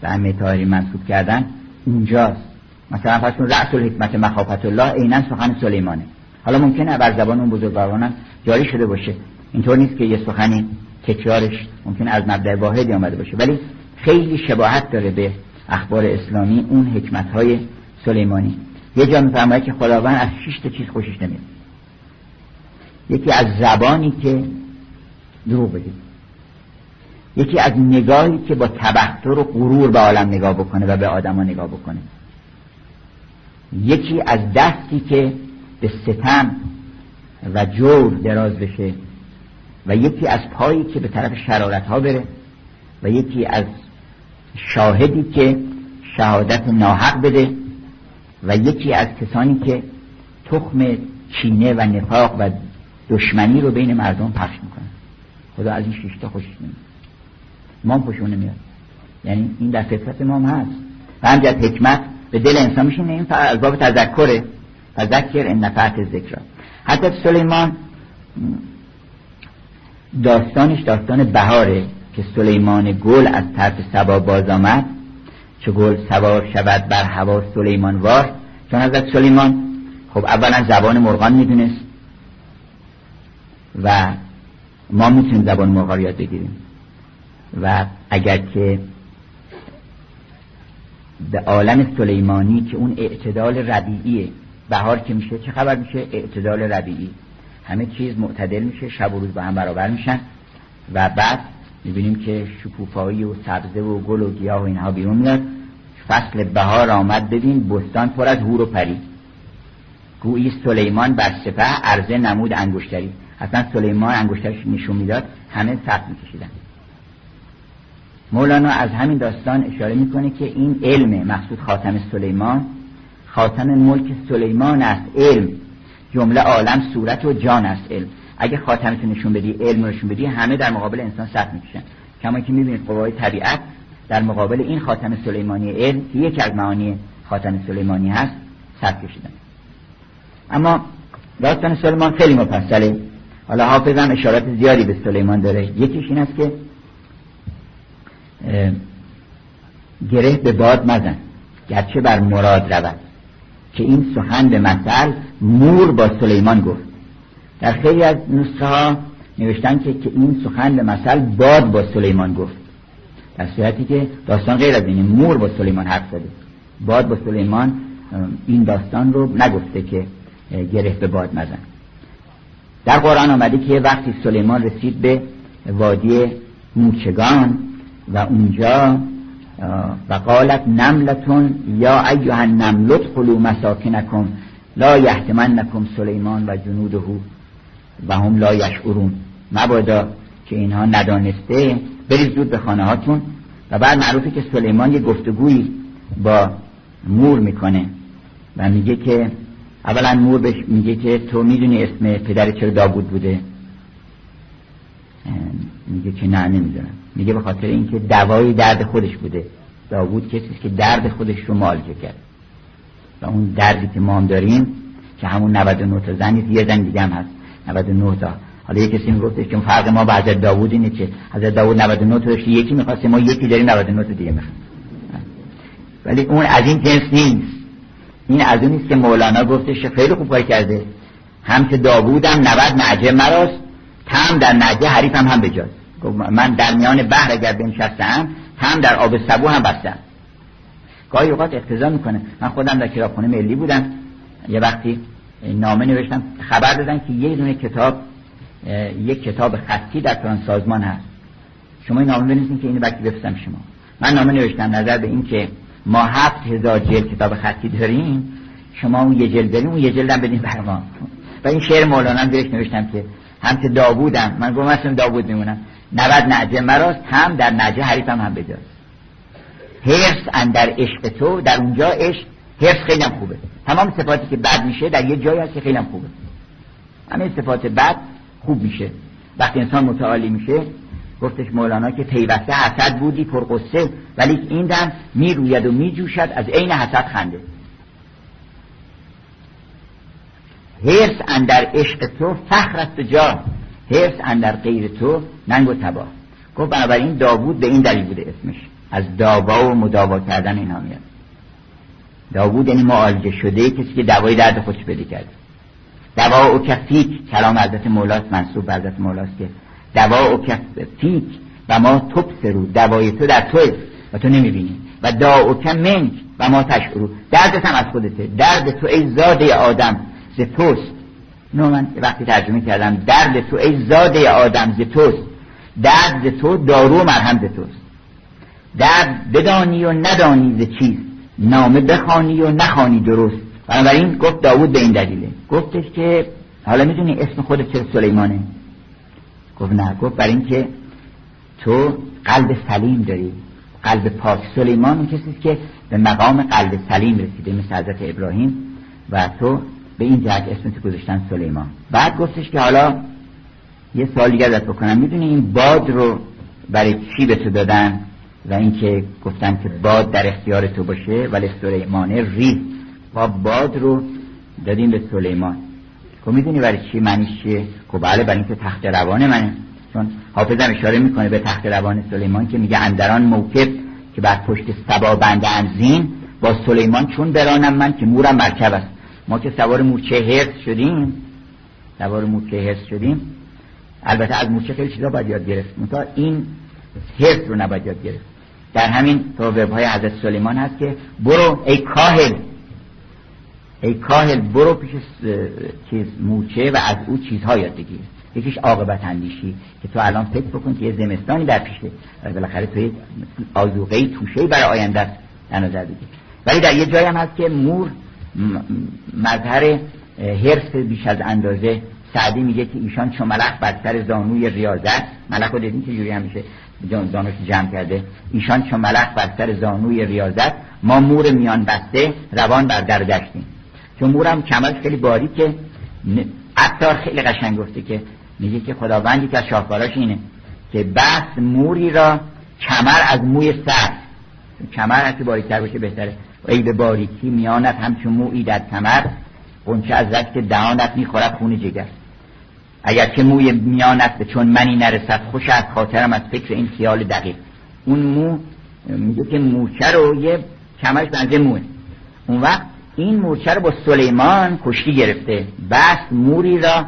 به ائمه طاهری منصوب کردن اونجاست مثلا پس رأس الحکمت مخافت الله عینا سخن سلیمانه. حالا ممکنه بر زبان اون بزرگواران جاری شده باشه. اینطور نیست که یه سخنی تکرارش ممکن از مبدع واحدی آمده باشه. ولی خیلی شباهت داره به اخبار اسلامی اون حکمت های سلیمانی. یه جا میفرماید که خداوند از شش تا چیز خوشش نمیاد. یکی از زبانی که دروغ بگید. یکی از نگاهی که با تبختر و غرور به عالم نگاه بکنه و به آدما نگاه بکنه. یکی از دستی که به ستم و جور دراز بشه و یکی از پایی که به طرف شرارت ها بره و یکی از شاهدی که شهادت ناحق بده و یکی از کسانی که تخم چینه و نفاق و دشمنی رو بین مردم پخش می‌کنن. خدا از این شیشتا خوشش نمیاد. ما خوشون نمیاد. یعنی این در فطرت ما هم هست. و همجد حکمت به دل انسان میشینه این از باب تذکره. تذکر ان نفعت ذکر. حتی سلیمان داستانش داستان بهاره که سلیمان گل از طرف سبا باز آمد. چه گل سوار شود بر هوا سلیمان وار چون از سلیمان خب اولا زبان مرغان می‌دونست و ما می‌تونیم زبان مرغان یاد بگیریم. و اگر که به عالم سلیمانی که اون اعتدال ربیعیه. بهار که میشه چه خبر میشه؟ اعتدال ربیعی. همه چیز معتدل میشه شب و روز با هم برابر میشن. و بعد می‌بینیم که شکوفایی و سبزه و گل و گیاه و اینها بیرون میاد. فصل بهار آمد ببین بستان پر از هور و پری. گویی سلیمان بر سپه عرضه نمود انگشتری. اصلا سلیمان انگشترش نشون می‌داد همه سخت میکشیدن. مولانا از همین داستان اشاره می‌کنه که این علم مقصود خاتم سلیمان خاتم ملک سلیمان است علم. جمله عالم صورت و جان است علم. اگه خاتمتو نشون بدی علم نشون بدی همه در مقابل انسان سخت می‌کشن کما که می‌بینید قوای طبیعت در مقابل این خاتم سلیمانی علم که یکی از معانی خاتم سلیمانی هست سخت کشیدن. اما داستان سلیمان خیلی مفصله. حالا حافظ هم اشارات زیادی به سلیمان داره. یکیش این است که گره به باد مزن. گرچه بر مراد رود. که این سخن به مثل مور با سلیمان گفت. در خیلی از نسخه ها نوشتن که, که این سخن به مثل باد با سلیمان گفت. در صورتی که داستان غیر از اینه. مور با سلیمان حرف زده. باد با سلیمان این داستان رو نگفته که گره به باد مزن. در قرآن آمده که وقتی سلیمان رسید به وادی موچگان و اونجا و قالت نملتون یا ایها النمل ادخلوا مساکنکم لا یحتمنکم سلیمان و جنوده و هم لا یشعرون. مبادا که اینها ندانسته برید زود به خانه هاتون و بعد معروفه که سلیمان یه گفتگویی با مور می‌کنه و میگه که اولا مور بهش میگه که تو می‌دونی اسم پدر چرا داوود بوده؟ میگه که نه نمی‌دونم. میگه به خاطر اینکه دوای درد خودش بوده. داوود کسی که درد خودش رو مالجه کرد. و اون دردی که ما هم داریم که همون 99 تا زن یه زن دیگه هم هست. 99 تا. حالا یه کسی میگفتش که فرق ما با حضرت داوود اینه که حضرت داوود 99 تا داشت یکی می‌خواسته ما یکی داریم 99 تا دیگه می‌خوایم ولی اون از این جنس نیست. این از اون نیست که مولانا گفتش خیلی خوب کار کرده. هم که داوودم 90 نعجه مراست تم در نعجه حریفم هم بجاست. من در میان بحر اگر بنشستم هم در آب سبو هم بستم. گاهی اوقات اقتضا می‌کنه. من خودم در کتابخونه ملی بودم. یه وقتی نامه نوشتم خبر دادن که یه دونه کتاب یک کتاب خطی در فلان سازمان هست. شما این نامه بنویسین که اینو بکی بفرستم شما. من نامه نوشتم نظر به این که ما هفت هزار جلد کتاب خطی داریم شما اون یه جلد داریم اون یه جلدم بدین بر ما و این شعر مولانا بهش نوشتم که هم که داوودم. من گفتم داوود میمونم 90 نعجه مراست هم در نعجه حریفم هم بجاست. حرس اندر عشق تو در اونجا عشق حرس خیلی هم خوبه. تمام صفاتی که بد میشه در یه جایی هست که خیلی هم خوبه. همه صفات بد خوب میشه. وقتی انسان متعالی میشه گفتش مولانا که پیوسته حسد بودی پرقصه ولی این دم می‌روید و میجوشد از عین حسد خنده. هرس اندر عشق تو فخر است جا هرس اندر غیر تو ننگ و تباه. گفت بنابراین داوود به این دلیل بوده اسمش. از داوا و مداوا کردن اینا میاد. داوود یعنی معالجه شده کسی که دوای درد خودش بده کرد دوا او کفیک کلام حضرت مولاست منصوب به حضرت مولاست که دوا او کفیک و ما توب سرو دوای تو در توی و تو نمی‌بینی. و دا او منک و ما تشعرو دردت هم از خودته. درد تو ای زاده آدم ز توست نو من وقتی ترجمه کردم درد تو ای زاده آدم ز توست. درد تو دارو مرهم ز توست. درد بدانی و ندانی ز چیز نامه بخوانی و نخوانی درست. بنابراین گفت داوود به این دلیله. گفتش که حالا می‌دونی اسم خود چه سلیمانه؟ گفت نه. گفت برای اینکه تو قلب سلیم داری. قلب پاک. سلیمان کسی که به مقام قلب سلیم رسیده مثل حضرت ابراهیم. و تو به این جهت اسم تو گذاشتن سلیمان. بعد گفتش که حالا یه سوال دیگه ازت بکنم. می‌دونی این باد رو برای چی به تو دادن و اینکه گفتن که باد در اختیار تو باشه؟ ولی سلیمانه ری و باد رو دادیم به سلیمان. خب می‌دونی برای چی معنیش چیه؟ خب بله برای اینکه تخت روان منه. چون حافظم اشاره می‌کنه به تخت روان سلیمان که میگه اندران موکب که بر پشت سبا بنده انزین با سلیمان چون برانم من که مورم مرکب است. ما که سوار مورچه هرس شدیم سوار مورچه هرس شدیم. البته از مورچه خیلی چیزا باید یاد گرفت. مثلا این هرس رو نباید یاد گرفت. در همین توبه های حضرت سلیمان هست که برو ای کاهل ای کاهل برو پیش چیز موچه و از او چیزها یاد بگیر. یکیش عاقبت اندیشی که تو الان فکر بکن که یه زمستانی در پیشه. و بالاخره تو آزوقه توشه برای آینده در نظر بگیر. ولی در یه جایی هم هست که مور مظهر حرس بیش از اندازه. سعدی میگه که ایشان چون ملخ بر سر زانوی ریاضت ملخ رو دیدین که جوری همیشه زانوش جمع کرده؟ ایشان چون ملخ بر سر زانوی ریاضت ما مور میان بسته روان بر در دشتیم چون مورم کمرش خیلی باری که عطار خیلی قشنگ گفته که میگه که خداوندی که از شاهکاراش اینه که بس موری را کمر از موی سر کمر هرچی باریکتر باشه بهتره. ای به باریکی میانت همچون موی در کمر قنچه از رشت دهانت می‌خورد خون جگر. اگر که موی میانت چون منی نرسد خوش از خاطرم از فکر این خیال دقیق. اون مو میگه که موچه رو یه کمرش بنده موه. اون وقت این مورچه رو با سلیمان کشتی گرفته. بس موری را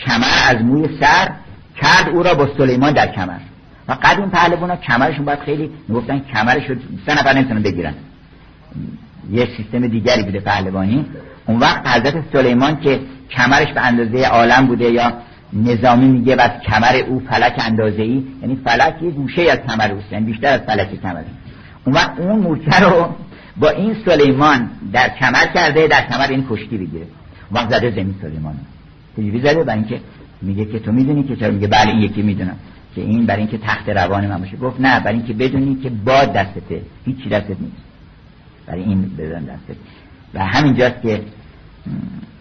کمر از موی سر کرد او را با سلیمان در کمر. و قدیم پهلوان ها کمرشون باید خیلی می‌گفتن کمرش سه نفر نمی‌تونن بگیرن. یه سیستم دیگری بوده پهلوانی. اون وقت حضرت سلیمان که کمرش به اندازه عالم بوده یا نظامی میگه از کمر او فلک اندازه ای یعنی فلک یه گوشه از کمر اوست یعنی بیشتر از فلک کمر. اون وقت اون مورچه رو با این سلیمان در کمر کرده در کمر این کشتی بگیره. وقت زده زمین سلیمان. چجوری زده برای اینکه میگه که تو می‌دونی که چرا؟ میگه بله یکی می‌دونم که این برای اینکه تخت روان من باشه. گفت نه برای اینکه بدونی که باد دستته. هیچی دستت نیست. برای این دستت و همینجاست که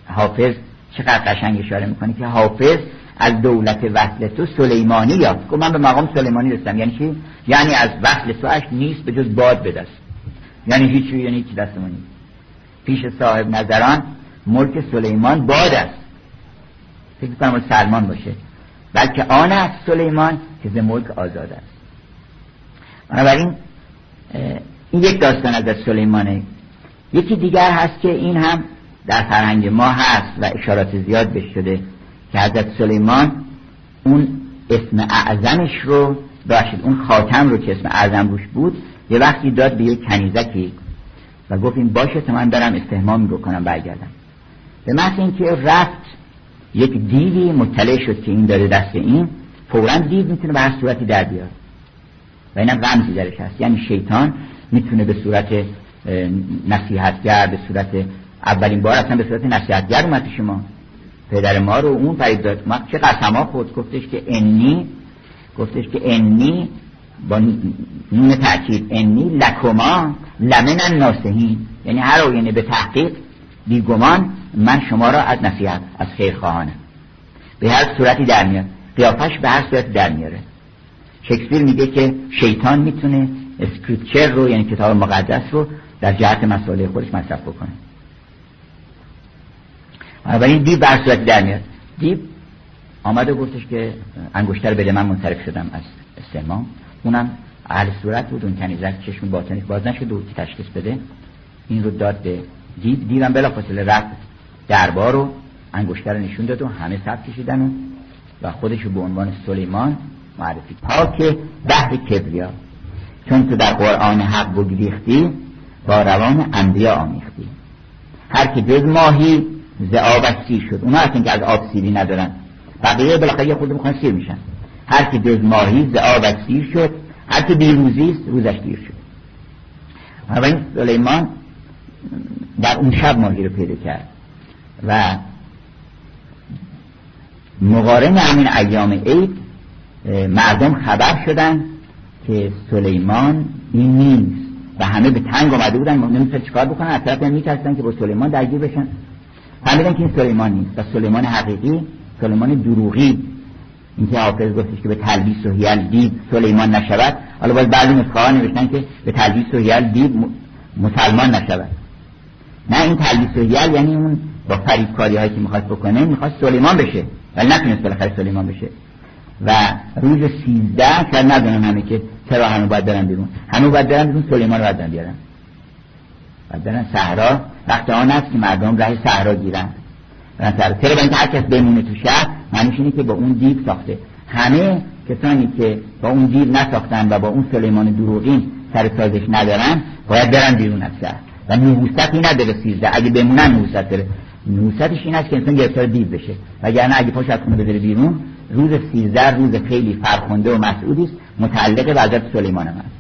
حافظ چقدر قشنگ اشاره می‌کنه که حافظ از دولت وصل تو سلیمانی یافت. گفت من به مقام سلیمانی رسیدم. یعنی چی؟ یعنی از وصل تو اش نیست به جز باد بدست یعنی هیچ یعنی هیچ دستمون نیست. پیش صاحب نظران ملک سلیمان باد است. فکر کنم سلمان باشه. بلکه آن است سلیمان که ز ملک آزاد است. بنابراین این یک داستان از سلیمانه. یکی دیگر هست که این هم در فرهنگ ما هست و اشارات زیاد بهش شده که حضرت سلیمان اون اسم اعظمش رو داشت اون خاتم رو که اسم اعظم روش بود یه وقتی داد به یک کنیزکی و گفت این باشه تا من برم استهمامی بکنم برگردم. به محض اینکه رفت یک دیوی مطلع شد که این داره دست این فورا دیو می‌تونه به هر صورتی در بیاد. و اینم رمزی درش هست. یعنی شیطان می‌تونه به صورت نصیحتگر به صورت اولین بار اصلا به صورت نصیحتگر اومد شما پدر ما رو اون فرید داد. ما چه قسما خود گفتش که انی گفتش که انی با نون تأکید انی لکما لمن ناسهین یعنی هر آینه به تحقیق بیگمان من شما را از نصیحت از خیر خواهانم. به هر صورتی در میاد. قیافش به هر صورتی در میاره. شکسپیر میگه که شیطان می‌تونه scripture رو یعنی کتاب مقدس رو در جهت مسئله خودش مصرف بکنه. بنابراین دیو به هر صورت در میاد. دیو آمده و گفتش که انگشتر بده من منصرف شدم از استحمام. اونم اهل صورت بود اون کنیزک چشم باطنش باز نشد و تشخیص بده. این رو داد به دیب دیبم بلا فاصله رفت دربار رو انگشتر نشون داد و همه سب کشیدن و, و خودش رو به عنوان سلیمان معرفی پاک بحر کبریا. چون تو در قرآن حق بگریختی با روان انبیا آمیختی. هر که جز ماهی ز آبش سیر شد؟ اونا هستن که از آب سیری ندارن. بقیه بالاخره خود می‌خوان سیر میشن. هر که جز ماهی ز آبش سیر شد؟ هر که بیروزی است روزش دیر شد. این سلیمان در اون شب ماهی رو پیدا کرد و مقارن همین ایام عید مردم خبر شدن که سلیمان این نیست. و همه به تنگ آمده بودن. نمی‌تونن چیکار بکنن؟ از طرف میترسن که با سلیمان درگیر بشن. فهمیدن که این سلیمان نیست. و سلیمان حقیقی سلیمان دروغی. اینکه حافظ گفتش که به تلبیس و هیل دید سلیمان نشود. حالا باید بعضی نسخه نوشتن که به تلبیس و هیل دید مسلمان نشود. نه این تلبیس و هیل یعنی اون با فریبکاری هایی که می‌خواست بکنه می‌خواست سلیمان بشه. ولی نتونست بالاخره سلیمان بشه. و روز سیزده شاید ندونم همه که چرا همه باید برن بیرون؟ همه باید برن بیرون سلیمان رو باید بیارن. باید برن صحرا. وقت آن است که مردم راه صحرا گیرن برن صحرا چرا اینکه هر کس بمونه تو شهر معنیش اینه که با اون دیو ساخته. همه کسانی که با اون دیو نساختن و با اون سلیمان دروغین سر سازش ندارن باید برن بیرون از شهر. و نحوستی نداره سیزده. اگه بمونن نحوست داره نحوستش این است که انسان گرفتار دیو بشه. وگرنه اگه پاش از خونه بذاره بیرون روز سیزده روز خیلی فرخنده و مسعودی است. متعلق به حضرت سلیمان هم است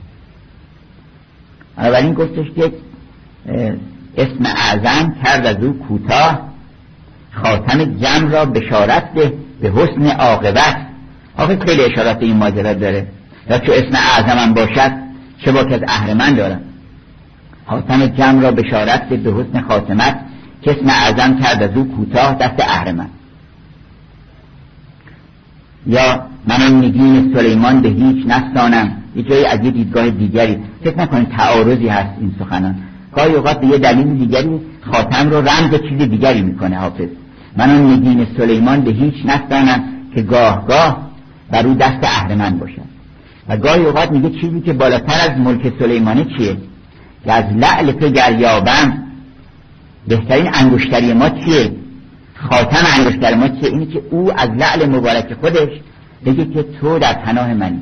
بنابراین گفتش که اسم اعظم کرد از او کوتاه خاتم جمع را بشارت ده به حسن عاقبت. آخه خیلی اشارات این ماجرا داره. یا چو اسم اعظم هم باشد چه با که از اهرمن دارم. خاتم جمع را بشارت ده به حسن خاتمت که اسم اعظم کرد از او کوتاه دست اهرمن یا من نگین سلیمان به هیچ نستانم. یه جایی از یه دیدگاه دیگری. فکر نکنید تعارضی هست این سخنان. گاهی اوقات به یه دلیل دیگری خاتم رو رمز چیز دیگری می‌کنه حافظ. من اون نگین سلیمان به هیچ نستانم که گاه گاه بر او دست اهرمن باشد. و گاهی اوقات میگه چیزی که بالاتر از ملک سلیمانه چیه؟ که از لعل تو گریابم بهترین انگشتری ما چیه؟ خاتم انگشتر ما چیه اینه که او از لعل مبارک خودش بگه که تو در پناه منی.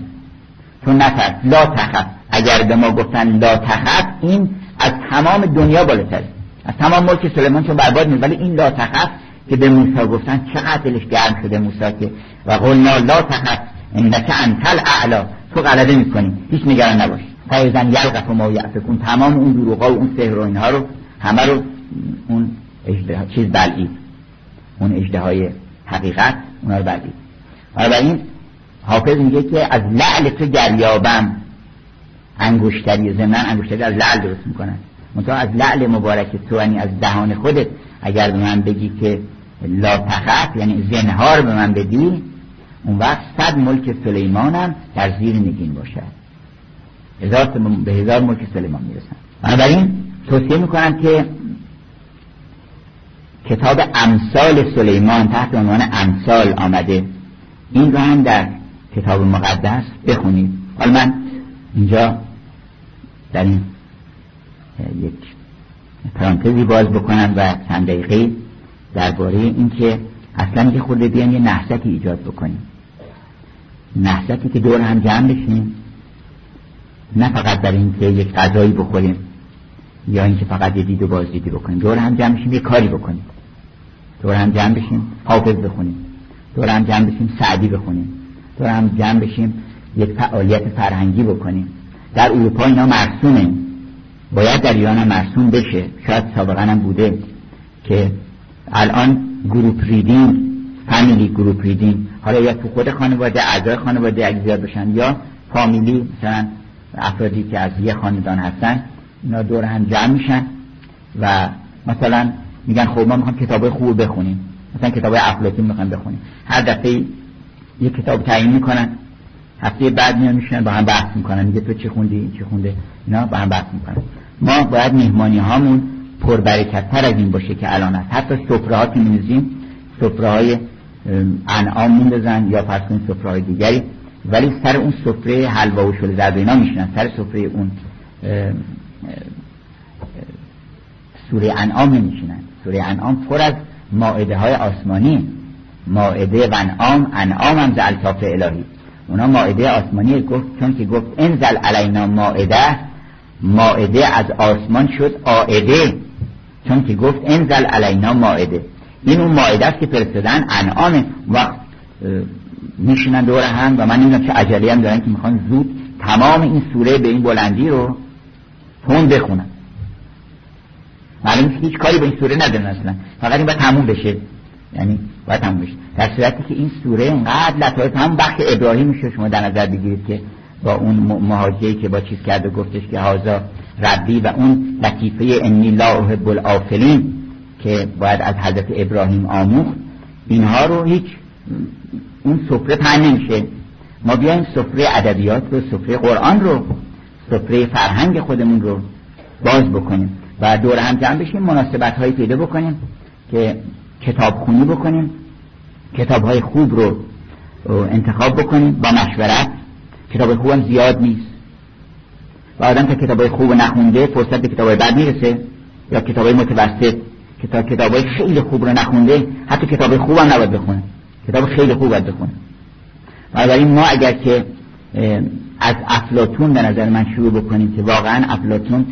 تو نترس لا تخف. اگر به ما گفتن لا تخف این از تمام دنیا بالاتر. از تمام ملک سلیمان چون برباد می ولی این لا تخف که به موسی گفتن چقدر دلش گرم شده موسی که و قلنا لا تخف انک انت الاعلا. تو غلبه می‌کنی. هیچ نگران نباش. فایزن یلقف ما یعفکون. تمام اون دروغا و اون سحر و اینها رو همه رو اون چیز بلعید. اون اجده های حقیقت اونا رو بردید. این حافظ میگه که از لعل تو گریابم انگشتری زمن انگشتری از لعل درست می‌کنن. منطقه از لعل مبارک تو یعنی از دهان خودت. اگر به من بگی که لا تخف یعنی زنهار به من بدی اون وقت صد ملک سلیمانم در زیر نگین باشد. هزار به هزار ملک سلیمان می‌رسن. بنابراین توصیه می‌کنم که کتاب امثال سلیمان تحت عنوان امثال آمده. این رو هم در کتاب مقدس بخونید. حالا من اینجا در این یک پرانتزی باز بکنم و چند دقیقه درباره اینکه اصلا یه خورده بیان یه نحستی ایجاد بکنیم. نحستی که دور هم جمع بشیم. نه فقط برای اینکه یک غذایی بخوریم یا اینکه فقط یه دید و بازدیدی بکنیم. دور هم جمع بشیم یه کاری بکنیم. دور هم جمع بشیم حافظ بخونیم. دور هم جمع بشیم سعدی بخونیم. دور هم جمع بشیم یک فعالیت فرهنگی بکنیم. در اروپا اینا مرسومه. باید در ایران هم مرسوم بشه. شاید سابقا هم بوده که الان group reading فامیلی group reading. حالا یا تو خود خانواده اعضای خانواده اگه زیاد بشن یا فامیلی مثلا افرادی که از یه خاندان هستن اینا دور هم جمع میشن و مثلا میگن خب ما می‌خوام کتاب خوب بخونیم. مثلا کتاب افلاطون می‌خوام بخونیم. هر دفعه یه کتاب تعیین می‌کنن هفته بعد میان میشن با هم بحث می‌کنن. میگه تو چه خوندی؟ چه خونده؟ اینا با هم بحث می‌کنن. ما باید مهمانی هامون پربرکت از این باشه که الان هست حتی سفره ها که میزیم سفره های انعام میندازن یا فرض کنید سفره های دیگری. ولی سر اون سفره حلوا و شل زرد اینا میشنن سر سفره اون سوره انعام نمیشینن سوره انعام پر از ماعده های آسمانی. ماعده و انعام انعام هم زلطاف الهی. اونا ماعده آسمانی گفت چون که گفت انزل علینا ماعده ماعده از آسمان شد آعده چون که گفت انزل علینا ماعده این اون ماعده است که فرستادن انعام. وقت میشینن دور هم و من نمی‌دونم چه عجله هم دارن که می‌خوان زود تمام این سوره به این بلندی رو تون بخونن. معلوم هیچ کاری به این سوره ندارن اصلا. فقط این باید تموم بشه. یعنی باید تموم بشه. در صورتی که این سوره انقدر لطایف هم وقت ابراهیم میشه شما در نظر بگیرید که با اون مهاجری که با چیز کرده گفتش که هازا ربی و اون لطیفه انی لا احب الافلین که باید از حضرت ابراهیم آموخت اینها رو هیچ اون سفره پهن نمیشه. ما بیایم سفره ادبیات رو سفره قرآن رو سفره فرهنگ خودمون رو باز بکنیم. و دور هم جمع بشیم مناسبت هایی پیدا بکنیم که کتاب خونی بکنیم کتاب های خوب رو انتخاب بکنیم با مشورت. کتاب خوب هم زیاد نیست. و آدم که کتاب های خوب نخونده فرصت به کتاب های بعد می‌رسه یا کتاب های متوسط کتاب کتاب های خیلی خوب رو نخونده حتی کتاب خوب هم نباید بخونه. کتاب خیلی خوب باید بخونه. بنابراین ما اگر که از افلاتون به نظر من شروع بکنیم که واقعا افلاتون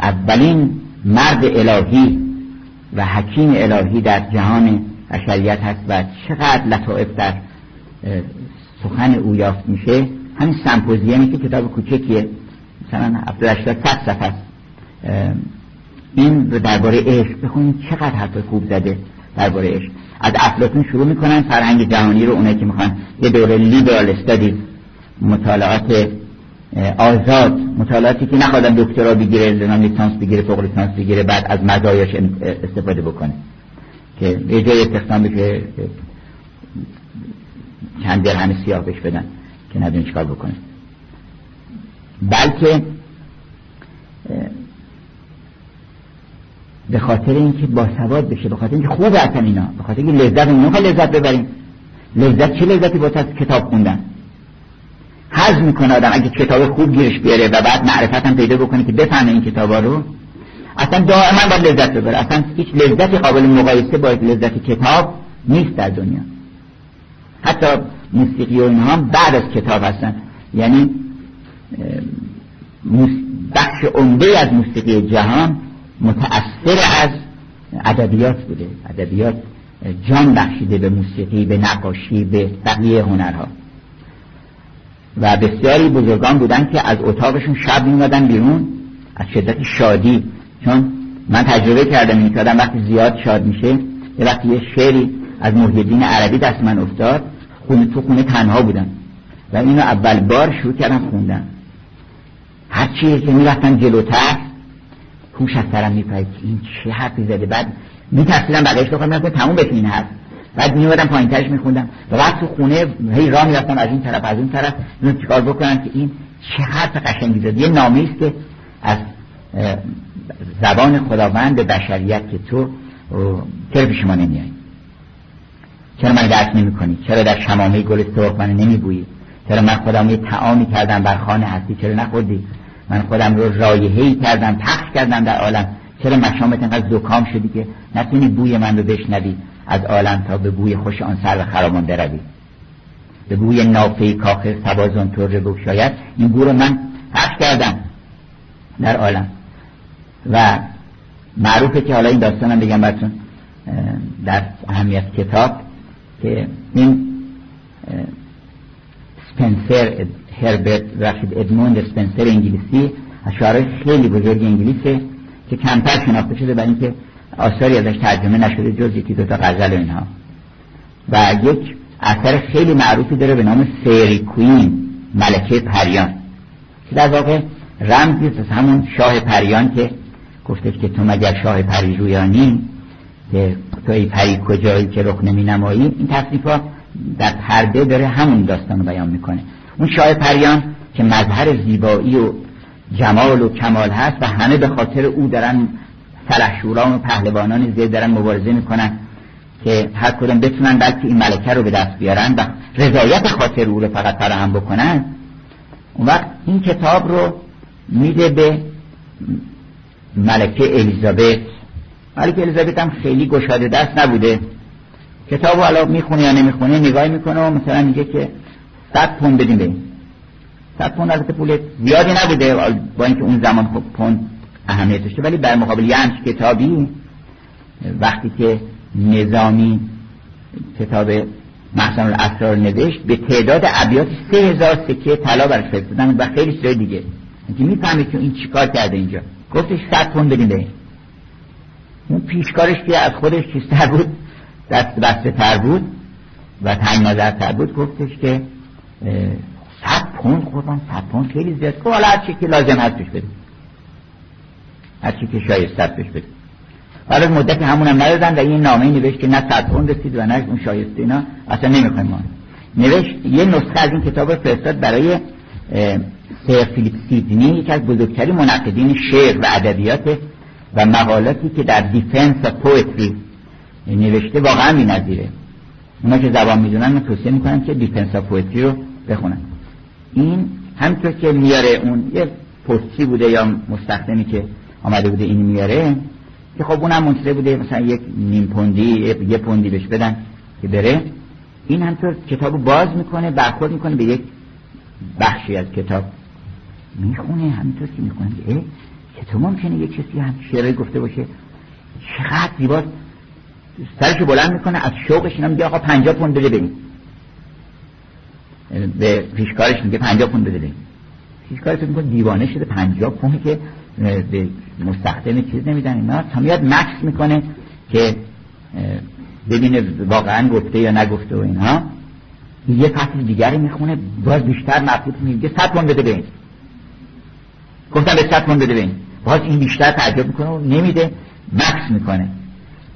اولین مرد الهی و حکیم الهی در جهان بشریت هست و چقدر لطائف در سخن او یافت میشه. همین سمپوزیمی که کتاب کوچکیه. مثلا 78 صفحه است. این درباره عشق بخونید. چقدر حرف خوب زده درباره عشق. از افلاطون شروع می‌کنن فرهنگ جهانی رو اونایی که می‌خوان. یه دوره لیبرال استادیز مطالعات آزاد مطالعاتی که نخوادن دکترا بگیره لنام لیسانس بگیره فوق لیسانس بگیره بعد از مزایاش استفاده بکنه. که یه جای استخدام بشه چند درهم سیاه بهش بدن که ندون چیکار بکنه. بلکه به خاطر اینکه با سواد بشه به خاطر اینکه خوب اصلا اینا به خاطر اینکه لذت اون لذت ببریم. لذت چه لذتی با کتاب خوندن؟ حض می‌کنه آدم اگه کتاب خوب گیرش بیاره و بعد معرفت هم پیدا بکنه که بفهمه این کتابا رو اصلا دائما باید لذت ببره. اصلا هیچ لذتی قابل مقایسه با لذت کتاب نیست در دنیا. حتی موسیقی و اینها بعد از کتاب هستن. یعنی بخش عمده از موسیقی جهان متأثر از ادبیات بوده. ادبیات جان بخشیده به موسیقی به نقاشی به بقیه هنرها. و بسیاری بزرگان بودن که از اتاقشون شب میومدن بیرون از شدت شادی. چون من تجربه کردم این که آدم وقتی زیاد شاد میشه یه وقتی یه شعری از محیدین عربی دست من افتاد خونه تو خونه تنها بودن و اینو اول بار شروع کردم خوندن. هر چیزی که می‌رفتن جلوتر هوش از سرم میپرید این چه حرفی زده. بعد میترسیدم بقیهش بخوام می‌رفتم تموم بشه این حرف. بعد میومدم پایین ترش میخوندم. و بعد تو خونه هی راه می‌رفتم از این طرف از اون طرف اینو چیکار بکنم که این چه حرف قشنگی زده یه نامه است که از زبان خداوند بشریت که تو چرا پیش ما نمیایی چرا من درک نمی کنی چرا در شمامه گل سرخ من نمی بویی چرا من خودم یه تعامی کردم بر خانه هستی؟ چرا نخوردی؟ من خودم رو رایحه‌ای کردم پخش کردم در عالم. چرا مشامت انقدر زکام شدی که نتونی بوی من رو بشنوی؟ از عالم تا به بوی خوش آن سر و خرابان بروی به بوی نافه کاخ سبازان تر بگشاید این بو رو من پخش کردم در عالم. و معروفه که حالا این داستانم بگم براتون در اهمیت کتاب که این سپنسر هربرت رشید ادموند سپنسر انگلیسی از شعرهای خیلی بزرگ انگلیسه که کمتر شناخته شده برای اینکه آثاری ازش ترجمه نشده جز یکی دوتا غزل و اینها. و یک اثر خیلی معروفی داره به نام سیری کوین ملکه پریان. که در واقع رمزی از همون شاه پریان که گفتش که تو مگر شاه پری رویانی که تو ای پری کجایی که رخ نمی نمایی این تصنیف ها در پرده داره همون داستان رو بیان می‌کنه. اون شاه پریان که مظهر زیبایی و جمال و کمال هست و همه به خاطر او دارن سلحشوران و پهلوانان زیر دارن مبارزه می‌کنن که هر کدوم بتونن بلکه این ملکه رو به دست بیارن و رضایت خاطر او رو فقط فراهم بکنن اون وقت این کتاب رو میده به ملکه الیزابت. ملکه الیزابت هم خیلی گشاده دست نبوده. کتاب حالا می‌خونه یا نمی‌خونه نگاه می‌کنه و مثلا میگه که صد پوند بدیم به صد پوند البته زیادی نبوده با اینکه اون زمان خب پوند اهمیت داشته ولی در مقابل یه کتابی وقتی که نظامی کتاب محسن الاسرار نوشت به تعداد ابیات سه هزار سکه طلا برش فرستادن و خیلی چیزای دیگه. اینکه می‌فهمه که این چیکار کرده اینجا. گفتش صد پوند بدیم به اون پیشکارش که از خودش چیزتر بود دست بسته تر بود و تنگ نظر تر بود گفتش که صد پوند قربان صد پوند خیلی زیاد. که حالا هر که لازم هست بش هر که شایسته است بش بدیم حالا مدت همون هم ندادن و این نامه نوشت که نه صد پوند رسید و نه اون شایسته اینا. اصلا نمی‌خوایم ما نوشت یه نسخه از این کتاب فرستاد برای سر فیلیپ سیدنی یکی از بزرگترین منقدین شعر و ادبیات و مقالاتی که در Defence of Poetry نوشته. واقعا بی‌نظیره. اونا که زبان می‌دونن من توصیه می‌کنم که Defence of Poetry رو بخونن. این همینطور که میاره اون یه پستی بوده یا مستخدمی که آمده بوده این میاره که خب اونم منتظر بوده مثلا یک نیم پوندی یه پوندی بهش بدن که بره. این همطور کتاب باز می‌کنه برخورد می‌کنه به یک بخشی از کتاب. می‌خونه همینطور که می‌خونه. اه چطور ممکنه یک کسی هم شعرهای گفته باشه. چقدر زیباست سرشو بلند می‌کنه از شوقش اینا میگه آقا پنجا پوند بده بریم. به پیشکارش میگه پنجا پوند بده بریم. پیشکارش میگه دیوانه شده پنجا پوند که به مستخدم چیز نمیدن اینا. تا میاد مکس می‌کنه که ببینه واقعا گفته یا نگفته و اینها. یه فصل دیگری می‌خونه باز بیشتر مبسوط میگه صد پوند بده بریم گفتم به صد پوند بده بریم باز این بیشتر تعجب می‌کنه و نمیده مکس می‌کنه.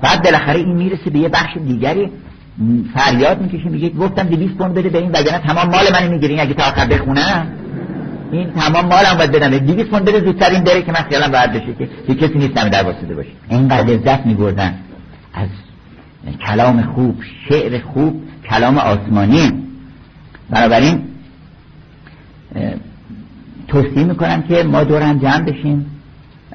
بعد بالاخره این می‌رسه به یه بخش دیگری فریاد می‌کشه میگه گفتم 200 پوند بده به این وگرنه تمام مال منو می‌گیرین اگه تا آخر بخونم. این تمام مالم باید بدم. 200 پوند بده زودتر این بره که من خیالم راحت بشه که یه کسی نیست در واسطه باشه. اینقدر لذت میبردن از کلام خوب شعر خوب کلام آسمانی. بنابراین توصیه می‌کنم که ما دورم جمع بشیم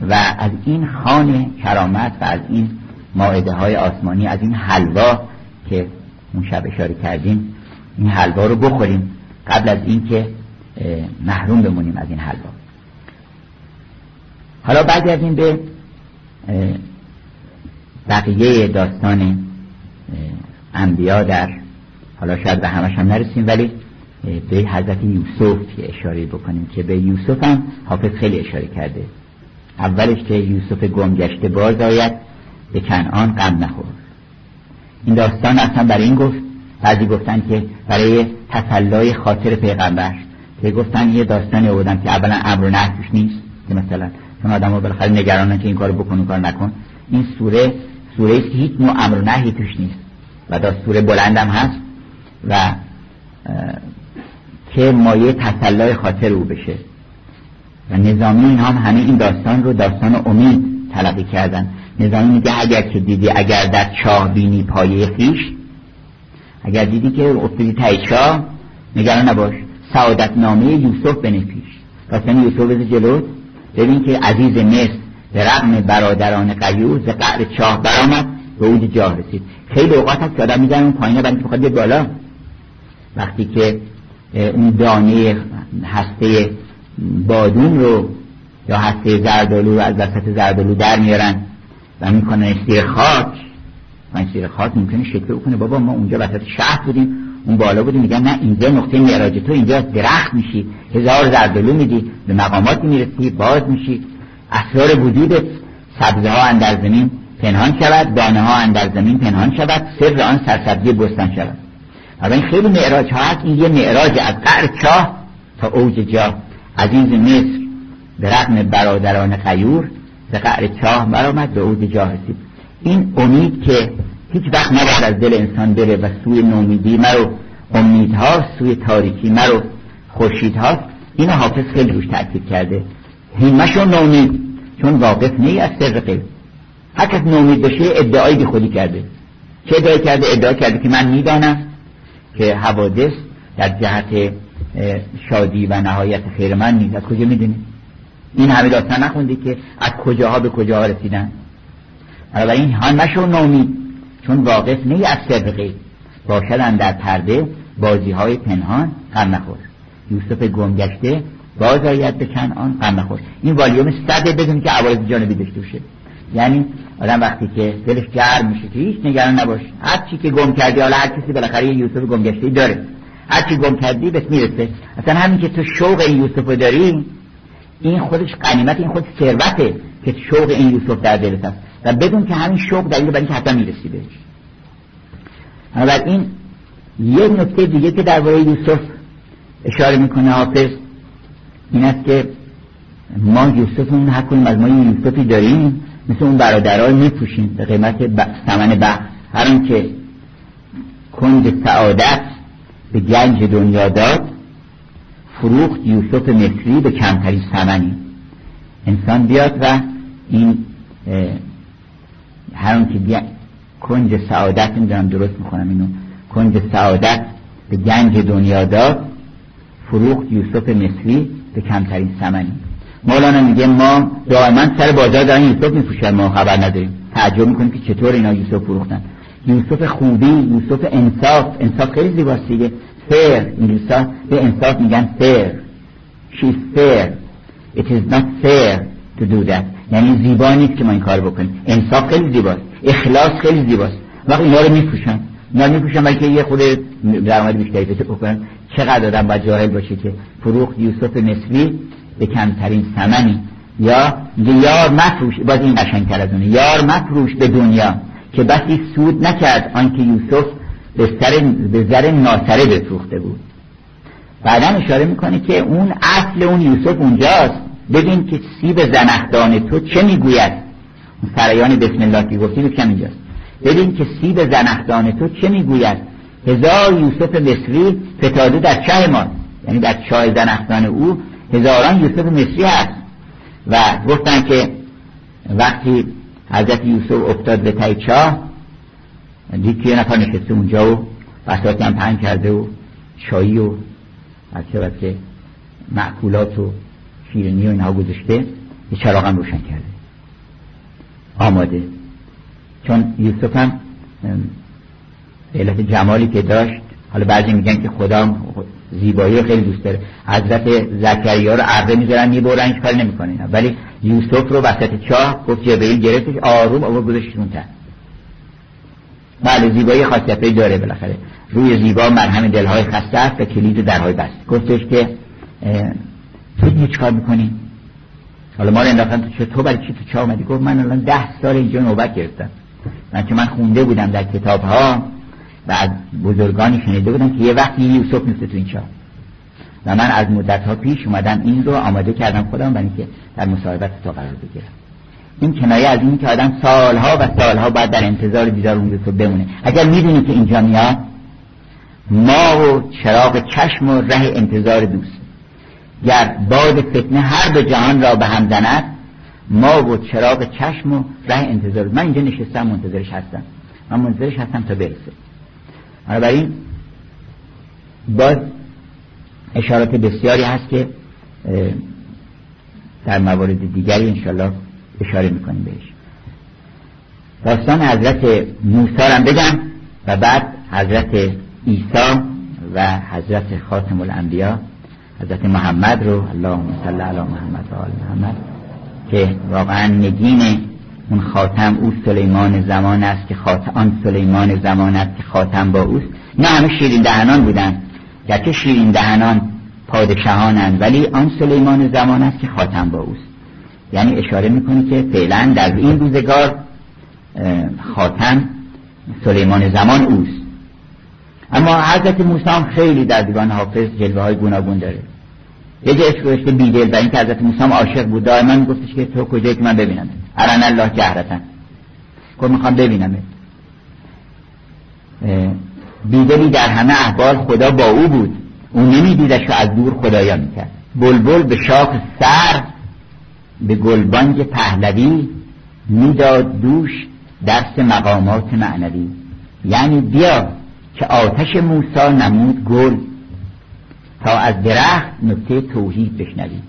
و از این خانه کرامت و از این ماعده های آسمانی از این حلوا که اون شب اشاره کردیم این حلوا رو بخوریم. قبل از اینکه محروم بمونیم از این حلوا حالا برگردیم به بقیه داستان انبیا در حالا شاید به همش هم نرسیم ولی به حضرت یوسف اشاره بکنیم که به یوسف هم حافظ خیلی اشاره کرده. اولش که یوسف گمگشته باز آید به کنعان غم نخور. این داستان اصلا برای این گفت بعضی گفتن که برای تسلای خاطر پیغمبر. که گفتن یه داستانی آوردن که اولا امر و توش نیست که مثلا چون آدم ها بالاخره نگرانن که این کارو بکن کار نکن. این سوره سوره است که هیچ نوع امر و نهی توش نیست. و سوره بلندم هست و که مایه تسلای خاطر او بشه. و نظامی این هم همه این داستان رو داستان امید تلقی کردن. نظامی میگه اگر که دیدی اگر در چاه بینی پایه خیش اگر دیدی که افتادی تای چاه نگران نباش. سعادت نامه یوسف بنه پیش داستان یوسف بزه جلو. ببین که عزیز مصر به رغم برادران قیور ز قعر چاه برآمد. به اوج جاه رسید. خیلی اوقات هست که آدم میزن اون پایینه برای که بالا. وقتی که اون دانه هسته بادون رو یا هسته زردالو رو از وسط زردالو در میارن و می‌کنن سیر خاک. من سیر خاک ممکنه شکل کنه بابا ما اونجا وسط شهر بودیم. اون بالا بودیم میگن نه اینجا نقطه معراج تو اینجا درخت میشی هزار زردالو میدی به مقاماتی می‌رسی باز میشی. اسرار وجودت سبزه ها اندر زمین پنهان شود دانه ها اندر زمین پنهان شود سر آن سرسبزی بستان شود. این خیلی معراج ها هست. این یه معراج از قعر چاه تا اوج جا. عزیز مصر به رغم برادران قیور به قعر چاه برآمد به اوج جا رسید این امید که هیچ وقت نباید از دل انسان بره و سوی نومیدی مرو امیدها سوی تاریکی مرو. خورشید هاست این حافظ خیلی روش تاکید کرده. همش و نومید چون واقف نی از سر غیب هر کس نومید بشه ادعای بی خودی کرده. چه ادعای کرده؟ ادعا کرده که من می‌دانم که حوادث در جهت شادی و نهایت خیر من نیست. از کجا می‌دونی؟ این همه داستان نخوندی که از کجاها به کجاها رسیدن. این ها نشو نومید. چون واقف نی از غیب باشدن در پرده بازی های پنهان غم نخور. یوسف گمگشته باز آید به آن غم نخور. این والیوم صده بدون که عوارض جانبی داشته باشه. یعنی آدم وقتی که دلش گرم میشه که هیچ نگران نباش هر چی که گم کردی حالا هر کسی بالاخره یوسف گمگشته داره. هر چی گم کردی بهت می‌رسه. اصلا همین که تو شوق یوسف داری این خودش قنیمت این خود ثروته. که شوق این یوسف در دلت هست. و بدون که همین شوق دلیل برای اینکه حتما می‌رسی بهش. این یه نکته دیگه که درباره یوسف اشاره می‌کنه حافظ این است که ما یوسف اون حق کنیم از ما یوسفی داریم مثل اون برادرها میپوشیم به قیمت ثمن بخ هر که کنج سعادت به گنج دنیا داد فروخت یوسف مصری به کمترین ثمنی. انسان بیاد و این هر که کنج سعادت می‌دونم درست می‌کنم اینو. کنج سعادت به گنج دنیا داد فروخت یوسف مصری به کمترین ثمنی. مولانا میگه ما دائما سر بازار دارن یوسف میفروشن ما خبر نداریم. تعجب می‌کنیم که چطور اینا یوسف فروختن. یوسف خوبی یوسف انصاف انصاف خیلی زیباست دیگه. fair انگلیسا به انصاف میگن fair she's fair. It is not fair to do that. یعنی زیبا نیست که ما این کار بکنیم. انصاف خیلی زیباست. اخلاص خیلی زیباست. وقتی اینا رو میپوشن اینا میپوشن بلکه یه خود درآمد بیشتری پیدا بکنن چقدر آدم باید جاهل باشه که فروخت یوسف مصری به کمترین ثمنی. یا یار مفروش باز این قشنگتر از اونه. یار مفروش به دنیا. که بسی سود نکرد آنکه یوسف به سر به زر ناسره بفروخته بود. بعدا اشاره می‌کنه که اون اصل اون یوسف اونجاست. ببین که سیب زنخدان تو چه می‌گوید؟ اون سرایان بسم الله که گفتیم کم اینجاست ببین که سیب زنخدان تو چه می‌گوید؟ هزار یوسف مصری فتاده در چه ما یعنی در چای زنخدان او هزاران یوسف مصری هست. و گفتن که وقتی حضرت یوسف افتاد به تای چاه دید که یه نفر نشسته اونجا و بساتی هم پنج کرده و چایی و از که معکولات و شیرنی و اینها گذاشته یه چراغ هم روشن کرده. آماده. چون یوسف هم علت جمالی که داشت حالا بعضی میگن که خدا زیبایی خیلی دوست داره. حضرت زکریا رو عرضه می‌ذارن می‌برن هیچ کاری نمی‌کنه ولی یوسف رو وسط چاه گفت جبرئیل گرفتش آروم آور گذاشتش اون بله زیبایی خاصیتی داره بالاخره. روی زیبا مرهم دلهای خسته است و کلید درهای بست گفتش که تو هیچ کار می‌کنی؟ حالا ما رو انداختن تو تو برای چی تو چه آمدی؟ گفت من الان ده سال اینجا نوبت گرفتم. من که من خونده بودم در کتاب ها و از بزرگانی شنیده بودم که یه وقتی یوسف میفته تو این چاه و من از مدت ها پیش اومدم این رو آماده کردم خودم برای اینکه در مصاحبت تو قرار بگیرم. این کنایه از این که آدم سالها و سالها بعد در انتظار دیدار اون یوسف بمونه. اگر می‌دونی که اینجا میاد ما و چراغ چشم و ره انتظار دوست. گر باد فتنه هر دو جهان را به هم زند ما و چراغ چشم و ره انتظار. من اینجا نشستم منتظرش هستم. من منتظرش هستم تا برسه. بنابراین باز اشارات بسیاری هست که در موارد دیگری انشالله اشاره می‌کنیم بهش. داستان حضرت موسی هم بگم و بعد حضرت عیسی و حضرت خاتم الانبیا. حضرت محمد رو اللهم صل علی محمد و آل محمد که واقعا نگین اون خاتم او سلیمان زمان است که خاتم آن سلیمان زمان است که خاتم با اوست. نه همه شیرین دهنان بودن گرچه شیرین دهنان پادشاهانند ولی آن سلیمان زمان است که خاتم با اوست. یعنی اشاره می‌کنه که فعلا در این روزگار خاتم سلیمان زمان اوست. اما حضرت موسی هم خیلی در دیوان حافظ جلوه های گوناگون داره. یه جایش گوشته بیدل و اینکه حضرت موسی هم عاشق بود دائما میگفتش که تو کجایی که من ببینم؟ ارن الله جهرتن گفت می‌خوام ببینم بیدلی در همه احوال خدا با او بود. او نمیدیدش و از دور خدایا می‌کرد. بلبل به شاخ سر به گلبانگ پهلوی می‌داد دوش درس مقامات معنوی. یعنی بیا که آتش موسی نمود گل. تا از درخت نکته توحید بشنوی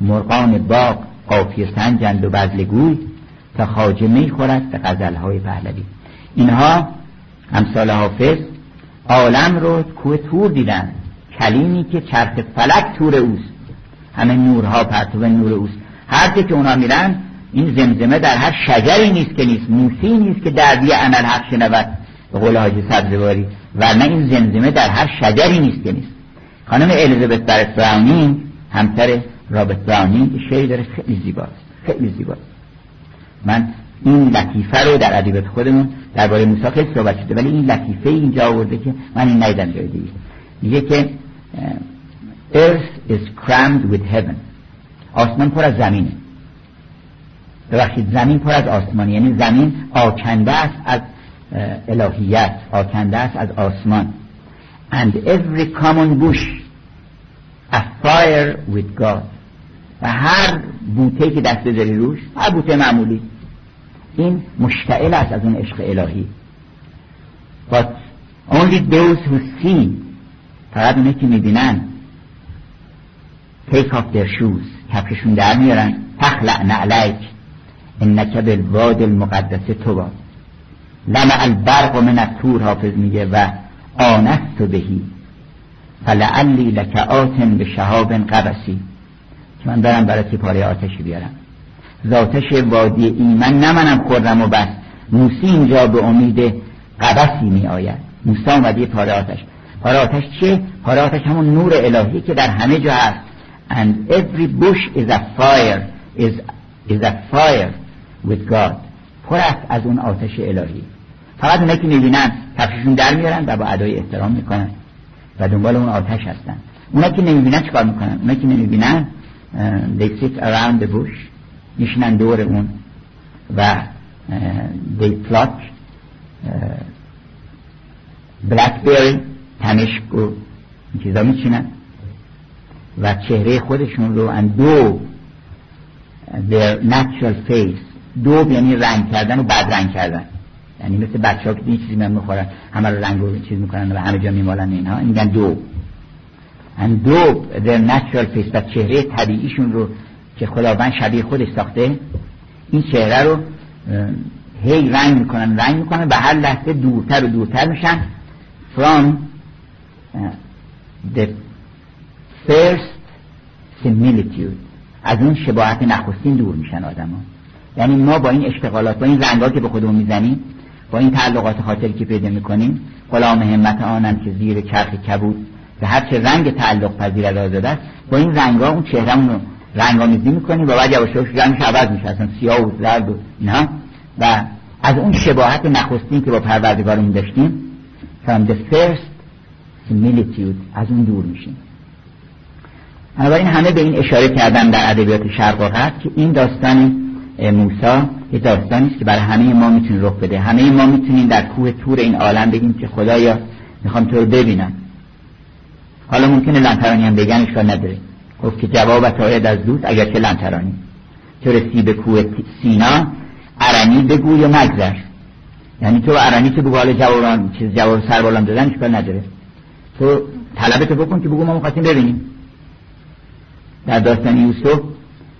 مرغان باغ قافیه سنجند و بزلگوی تا خاجه می خورد به غزلهای پهلوی. اینها امثال حافظ عالم رو کوه تور دیدن. کلیمی که چرخ فلک تور اوست. همه نورها پرتو نور اوست. هر که اونا میرن این زمزمه در هر شجری نیست که نیست. موسی نیست که دردی عمل حق شنود. به قول حاجی سبزواری ورنه این زمزمه در هر شجری نیست که نیست. خانم الیزابت برت براونینگ همسر رابرت براونینگ شعری داره خیلی زیباست. خیلی زیباست. من این لطیفه رو در ادبیات خودمون درباره موسی خیلی صحبت شده ولی این لطیفه اینجا آورده که من این ندیدم جای دیگه. میگه که earth is crammed with heaven. آسمان پر از زمینه. ببخشید زمین پر از آسمان یعنی زمین آکنده است از الهیت آکنده است از آسمان. And every common bush fire with God. و هر بوته که دست بذاری روش هر بوته معمولی. این مشتعل است از اون عشق الهی. But only those who see فقط اونه که می‌بینن take off their shoes کفششون در میارن. تخلع نعلیک انک بالواد المقدس تو لمع البرق من التور حافظ میگه و آنست بهی. فلعلی لک به شهاب قبسی. که من برم برای پاره آتشی بیارم. ذاتش وادی ایمن نمنم خورم و بس. موسی اینجا به امید قبسی می آید موسی آمد پاره آتش. پاره آتش چیه؟ پاره آتش همون نور الهی که در همه جا هست. And every bush is a fire is, is a fire with God. پر است از اون آتش الهی. فقط اونایی که می‌بینن کفششون در میارن و با ادای احترام می‌کنن و دنبال اون آتش هستن. اونایی که نمی‌بینن چیکار می‌کنن؟ اونایی که نمی‌بینن they sit around the bush میشنن دور اون و they pluck blackberry تمشک و این چیزا میچینن و چهره خودشون رو اندو their natural face دو یعنی رنگ کردن و بد رنگ کردن. یعنی مثل بچه ها که این چیزی من می‌خورن همه رو رنگ و چیز می‌کنن و همه جا میمالن اینها. این میگن دو. and دو their natural face و چهره طبیعیشون رو که خداوند شبیه خودش ساخته این چهره رو هی رنگ می‌کنن رنگ می‌کنن و هر لحظه دورتر و دورتر میشن. From the first similitude. از اون شباهت نخستین دور میشن آدم ها. یعنی ما با این اشتغالات با این رنگا که به خودمون می‌زنیم با این تعلقات خاطری که پیدا می‌کنیم غلام همت آنم که زیر چرخ کبود به هر چه رنگ تعلق پذیر آزاده است با این رنگا اون چهرمون رو رنگامیزی می‌کنیم و بعد یواش یواش رنگش عوض میشه اصلا سیاه و زرد و نه و از اون شباهت نخستین که با پروردگارمون داشتیم from the first similitude از اون دور میشیم. بنابراین همه به این اشاره کردن در ادبیات شرق و که این داستان موسی یه داستانی است که برای همه ما می‌تونه رخ بده. همه ما می‌تونیم در کوه تور این عالم بگیم که خدایا می‌خوام تو رو ببینم. حالا ممکنه لنترانی هم بگن اشکال نداره. گفت که جوابت آید از دوست اگر که لنترانی. تو رسی به کوه سینا ارنی بگو یا مگذر. یعنی تو ارنی که بگو حال جوابان چیز جواب سر بالام دادن اشکال نداره. تو طلبتو بکن که بگو ما مخواستیم ببینیم. در داستان یوسف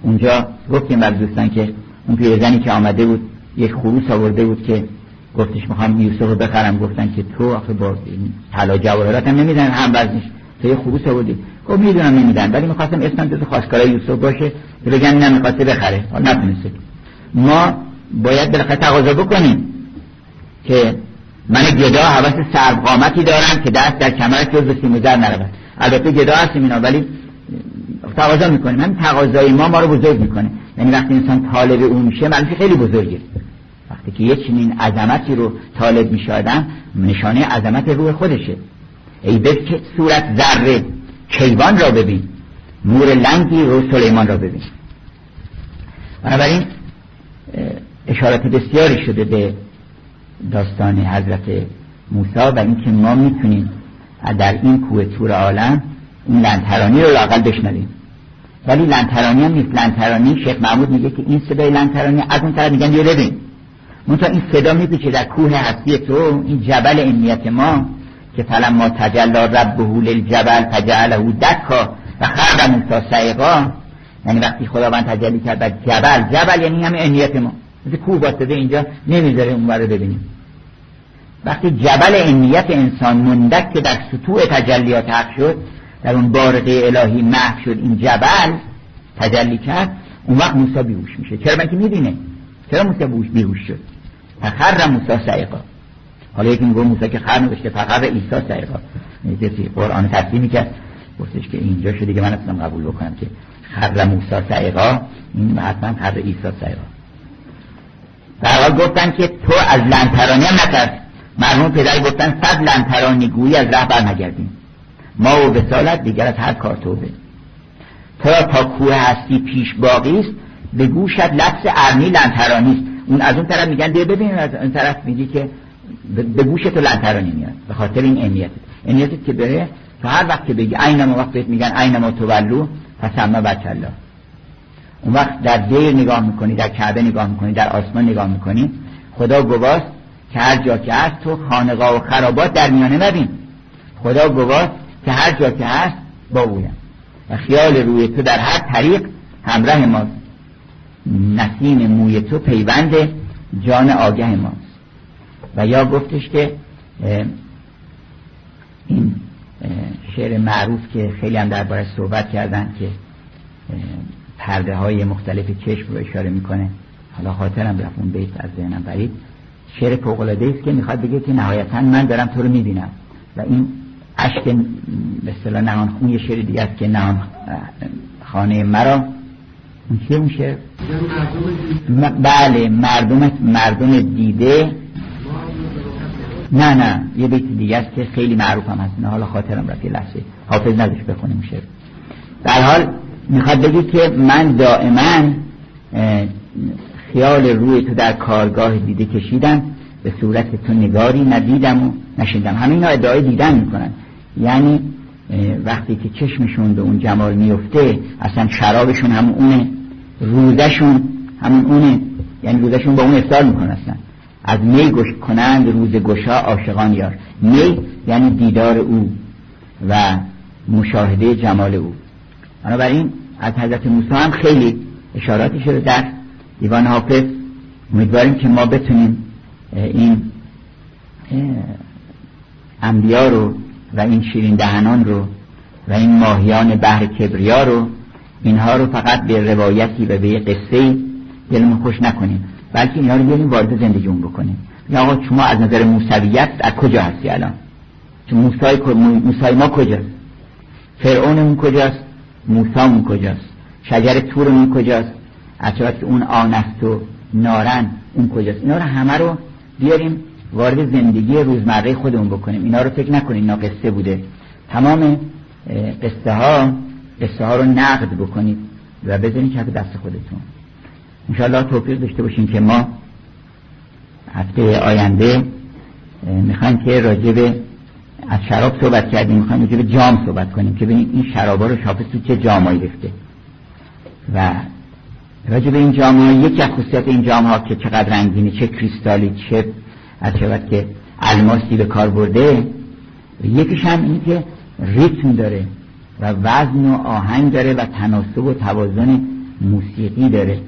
اونجا گفتیم بر دوستان که اون پیرزنی که آمده بود یک خروس آورده بود که گفتش می‌خوام یوسف رو بخرم. گفتن که تو آخه با طلا جواهرات هم نمیدن هم وزنش. تو یه خروس آوردی. گفت می‌دونم نمیدن ولی می‌خواستم اسمم جز خواستگارای یوسف باشه که بگن نه بخره. نتونسته. ما باید بالاخره تقاضا بکنیم که من گدا حوث سرب قامتی دارم که دست در کمرش جز به سیم نرود. البته گدا هستیم اینا ولی تقاضا می‌کنیم. همین تقاضای ما ما رو بزرگ می‌کنه. یعنی وقتی انسان طالب اون میشه معنی خیلی بزرگه. وقتی که یک چنین عظمتی رو طالب میشه آدم نشانه عظمت روح خودشه. ای به صورت ذره کیوان را ببین نور لنگی رو سلیمان را ببین. بنابراین اشارت بسیاری شده به داستان حضرت موسی و اینکه ما می‌تونیم در این کوه تور عالم این لنترانی رو لاقل بشنویم. ولی لنترانی هم نیست. لنترانی شیخ محمود میگه که این صدای لنترانی از اون طرف میگن یه ببین. منتها این صدا میپیچه در کوه هستی تو این جبل امنیت ما که فلم ما تجلا ربه للجبل فجعله دکا و خرد موسی سعیقا یعنی وقتی خداوند تجلی کرد بر جبل جبل یعنی همه امنیت ما. مثل کوه واسطه اینجا نمی‌ذاره اون رو ببینیم. وقتی جبل امنیت انسان مندک که در سطوع تجلیات حق شد در اون بارقه الهی محو شد این جبل تجلی کرد اون وقت موسی بیهوش میشه. چرا من که می‌بینه چرا موسی بیهوش شد؟ فخر موسی سعیقا حالا یکی میگه موسی که خر نوشته فخر عیسی سعیقا یعنی قرآن تصدیح می‌کرد گفتش که اینجا شده که من اصلا قبول بکنم که خر موسی سعیقا این حتما خر عیسی سعیقا در گفتن که تو از لنترانی هم نترس. مرحوم پدر گفتن صد لنترانی گویی از راه بر نگردیم ما و بسالت دیگر از هر کار توبه. تو تا کوه هستی پیش باقی است به گوشت لفظ ارنی لنترانی است. اون از اون طرف میگن ده ببین از اون طرف میگی که به گوش تو لنترانی میاد به خاطر این امنیت. امنیت که بره تو هر وقت که بگی ما وقت میگن اینما تولو پس اما اون وقت در دیر نگاه می‌کنی در کعبه نگاه می‌کنی در آسمان نگاه می‌کنی خدا گواست که هر جا که هست تو خانقاه و خرابات در میانه نبین خدا گواست که هر جا که هست با اویم و خیال روی تو در هر طریق همراه ماست. نسیم موی تو پیوند جان آگه ماست. و یا گفتش که این شعر معروف که خیلی هم درباره صحبت کردن که پرده های مختلف چشم رو اشاره می‌کنه. حالا خاطرم رفت اون بیت از ذهنم برید. شعر فوقلاده است که می‌خواد بگه که نهایتا من دارم تو رو می‌بینم. و این عشق به اصطلاح نهان خون یه شعر دیگه است که نهان خانه مرا. اون چیه؟ اون شعر؟ بله مردم مردم دیده. نه نه یه بیت دیگه است که خیلی معروف هم هست. نه حالا خاطرم رفت یه لحظه. حافظ نداشت بخونیم شعر. در حال می‌خواد بگی که من دائما خیال روی تو در کارگاه دیده کشیدم. به صورت تو نگاری ندیدم و نشیدم همه اینا ادعای دیدن می‌کنن. یعنی وقتی که چشمشون به اون جمال میفته اصلا شرابشون همون اونه روزشون همون اونه یعنی روزشون با اون افتار می‌کنن اصلا. از می گوش کنند روز گشا عاشقان یار. می یعنی دیدار او و مشاهده جمال او. بنابراین از حضرت موسی هم خیلی اشاراتی شده در دیوان حافظ. امیدواریم که ما بتونیم این انبیا رو و این شیرین دهنان رو و این ماهیان بحر کبریا رو اینها رو فقط به روایتی و به قصه دلمون خوش نکنیم. بلکه اینها رو بیاریم وارد زندگیمون بکنیم. یا آقا شما از نظر موسویت از کجا هستی الان؟ چون موسای, موسای ما کجاست؟ فرعونمون کجاست؟ موسامون کجاست؟ شجر تورمون کجاست؟ از که اون آنست و نارن اون کجاست؟ اینا رو همه رو بیاریم وارد زندگی روزمره خودمون بکنیم. اینا رو فکر نکنیم اینا قصه بوده. تمام قصه ها قصه ها رو نقد بکنید و بزنید که دست خودتون. انشاءالله توفیق داشته باشیم که ما هفته آینده می‌خوایم که راجب از شراب صحبت کردیم. می‌خوایم راجب جام صحبت کنیم که ببینیم این شرابا رو شافه تو چه جامایی رفته و راجب این جام ها یکی از خصوصیت این جام ها که چقدر رنگینه چه کریستالی چه از شود که الماسی به کار برده یکیش هم اینه که ریتم داره و وزن و آهنگ داره و تناسب و توازن موسیقی داره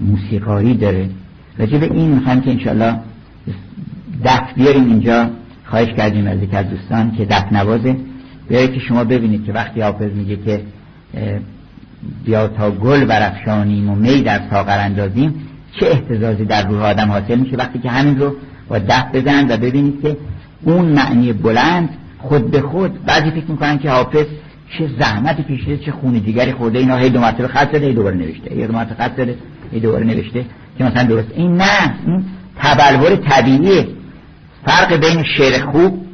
موسیقاری داره. راجب این می‌خوایم که انشالله دفت بیاریم اینجا. خواهش کردیم از یک از دوستان که دفت نوازه. بیایی که شما ببینید که وقتی حافظ میگه که بیا تا گل برافشانیم و می در ساغر اندازیم چه احتزازی در روح آدم حاصل میشه وقتی که همین رو با دست بزنند و ببینید که اون معنی بلند خود به خود بعضی فکر می‌کنن که حافظ چه زحمتی کشیده چه خون دیگری خورده اینا هی دو مرتبه خط زده دوباره نوشته. هی دو مرتبه خط زده هی دوباره نوشته که مثلا درست. این نه این تبلور طبیعیه فرق بین شعر خوب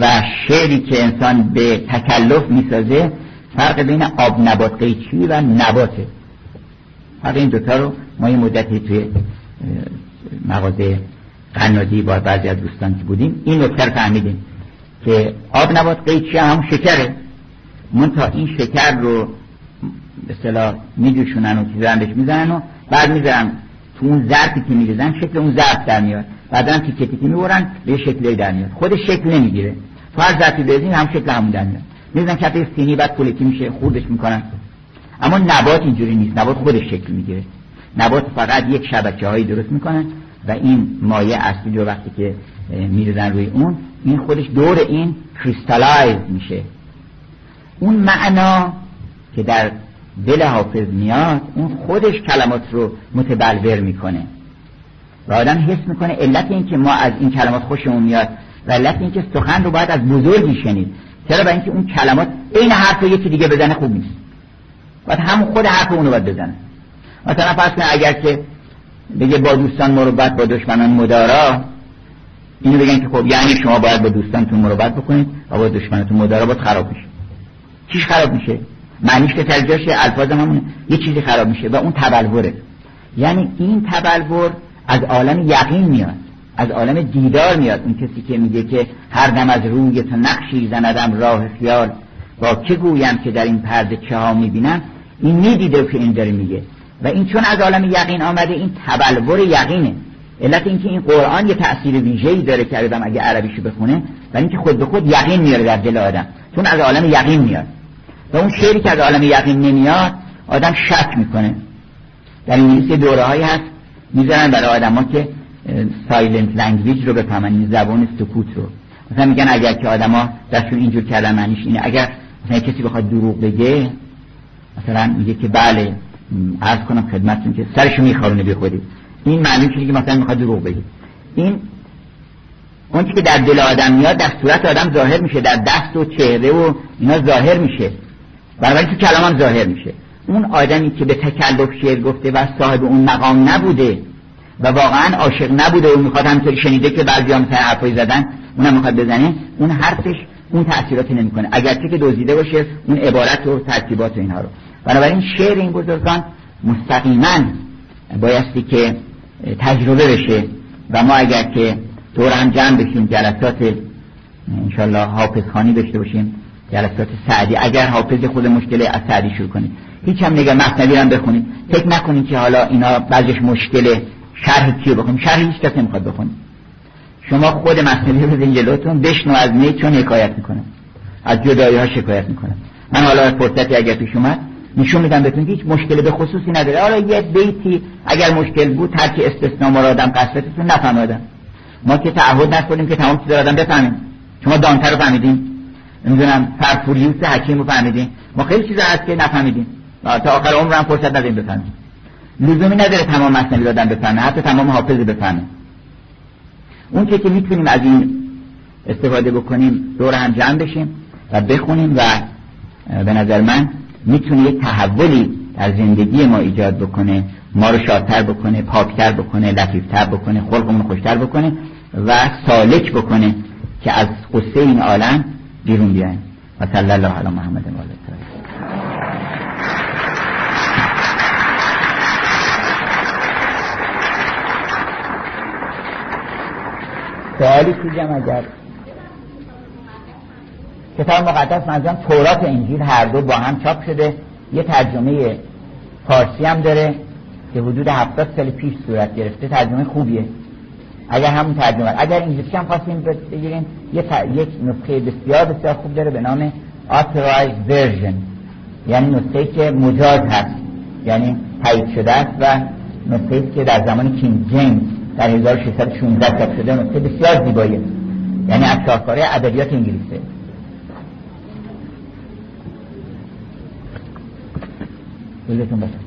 و شعری که انسان به تکلف می‌سازه فرق بین آب نبات قیچی و نباته. فرق این دوتا رو ما یه مدتی توی مغازه قنادی با بعضی از دوستان که بودیم این نکته فهمیدیم که آب نبات قیچی هم شکره. من تا این شکر رو به صلاح میجوشونن و چیزا بهش می‌زنن و بعد می‌ذارن تو اون ظرفی که میریزن شکل اون ظرف در میاد. بعدا تیکه تیکه می‌برن به شکلی در میاد. خودش شکل نمی‌گیره. تو هر ظرفی بزنین هم شکل همون در میاد. می‌زنن کف سینی بعد پلیتی میشه خوردش می‌کنن. اما نبات اینجوری نیست. نبات خودش شکل می‌گیره. نبات فقط یک شبکه هایی درست می‌کنن و این مایه اصلی رو وقتی که میریزن روی اون این خودش دور این کریستالایز میشه. اون معنا که در دل حافظ میاد اون خودش کلمات رو متبلور می‌کنه. و آدم حس می‌کنه علت این که ما از این کلمات خوشمون میاد و علت این که سخن رو باید از بزرگی شنید. چرا؟ برای اینکه اون کلمات عین حرف رو یکی دیگه بزنه خوب نیست. باید همون خود حرف اونو باید بزنه. مثلا فرض کنه اگر که بگه با دوستان مروبت با دشمنان مدارا اینو بگن که خب یعنی شما باید با دوستانتون مروبت بکنید و با دشمنتون مدارا باید خراب میشه. چیش خراب میشه؟ معنیش که ترجاش الفاظ همون یه چیزی خراب میشه و اون تبلوره. یعنی این تبلور از عالم یقین میاد از عالم دیدار میاد. اون کسی که میگه که هر دم از روی تو نقشی زندم راه خیال با که گویم که در این پرده چه ها می‌بینم؟ این می‌دیده که این داره میگه. و این چون از عالم یقین آمده این تبلور یقینه. علت اینکه این قرآن یه تأثیر ویژه‌ای داره که آدم اگه عربیشو بخونه و اینکه خود به خود یقین میاره در دل آدم. چون از عالم یقین میاد. و اون شعری که از عالم یقین نمیاد آدم شک می‌کنه. در انگلیسی دوره هایی هست می‌ذارن برای آدما که silent language رو بفهمن این زبان سکوت رو. مثلا میگن اگر که آدما دستشون اینجور کردن معنیش اینه اگر مثلا کسی بخواد دروغ بگه مثلا میگه که بله عرض کنم خدمتتون که سرشو میخارونه به خودی. این معنی که مثلا می‌خواد دروغ بگه. این اون که در دل آدم میاد در صورت آدم ظاهر میشه. در دست و چهره و اینا ظاهر میشه. بنابراین تو کلام هم ظاهر میشه. اون آدمی که به تکلف شعر گفته و صاحب اون مقام نبوده و واقعا عاشق نبوده و می‌خواد همینطوری شنیده که بعضی هم مثلا حرفایی زدن اونم می‌خواد بزنه اون حرفش اون تأثیراتی نمی‌کنه. اگرچه که دزدیده باشه اون عبارت و ترتیبات اینها رو. بنابراین شعر این بزرگان مستقیما بایستی که تجربه بشه و ما اگر که دور هم جمع بشیم جلسات انشالله حافظ خانی داشته باشیم جلسات سعدی. اگر حافظ خود مشکل از سعدی شروع کنید هیچ هم نگه مصنوی هم بخونید فکر نکنید که حالا اینا بعضش مشکله شرح کیو بخونید شرح هیچ کس نمی‌خواد بخونید شما خود مصنوی رو بزنید جلوتون بشنو از می چون حکایت می‌کنه. از جدایی ها شکایت می‌کنه. من حالا فرصتی اگر پیش اومد نشون میدم بهتون هیچ مشکل به خصوصی نداره. حالا یه بیتی اگر مشکل بود ترک استثناء مرادم قصدتون نفهمیدم ما که تعهد نکنیم که تمام چیزا آدم بفهمیم. شما دانتر رو فهمیدین. نمی‌دونم فرفوریوس حکیم رو فهمیدین. ما خیلی چیزا هست که نفهمیدیم تا آخر عمرم فرصت نداریم بفهمیم. لزومی نداره تمام مصنوی آدم بفهمه حتی تمام حافظ بفهمه. اون که می‌تونیم از این استفاده بکنیم دور هم جمع بشیم و بخونیم و به نظر من می‌تونه یه تحولی در زندگی ما ایجاد بکنه ما رو شادتر بکنه پاکتر بکنه لطیفتر بکنه خلقمون خوشتر بکنه و سالک بکنه که از قصه این عالم بیرون بیایم. و صلی الله علی محمد و سوالی پیجم اگر کتاب مقدس منظورم تورات انجیل هر دو با هم چاپ شده. یه ترجمه فارسی هم داره که حدود هفتاد سال پیش صورت گرفته. ترجمه خوبیه. اگر همون ترجمه اگر انگلیسی هم خواستیم بگیریم یه یک نسخه بسیار بسیار خوب داره به نام authorized version. یعنی نسخه که مجاز هست. یعنی تایید شده است و نسخه که در زمان کینگ جیمز در 1616 چاپ شده نسخه بسیار زیباییه. یعنی از شاهکاره ادبیات انگلیسه. دلتون بسید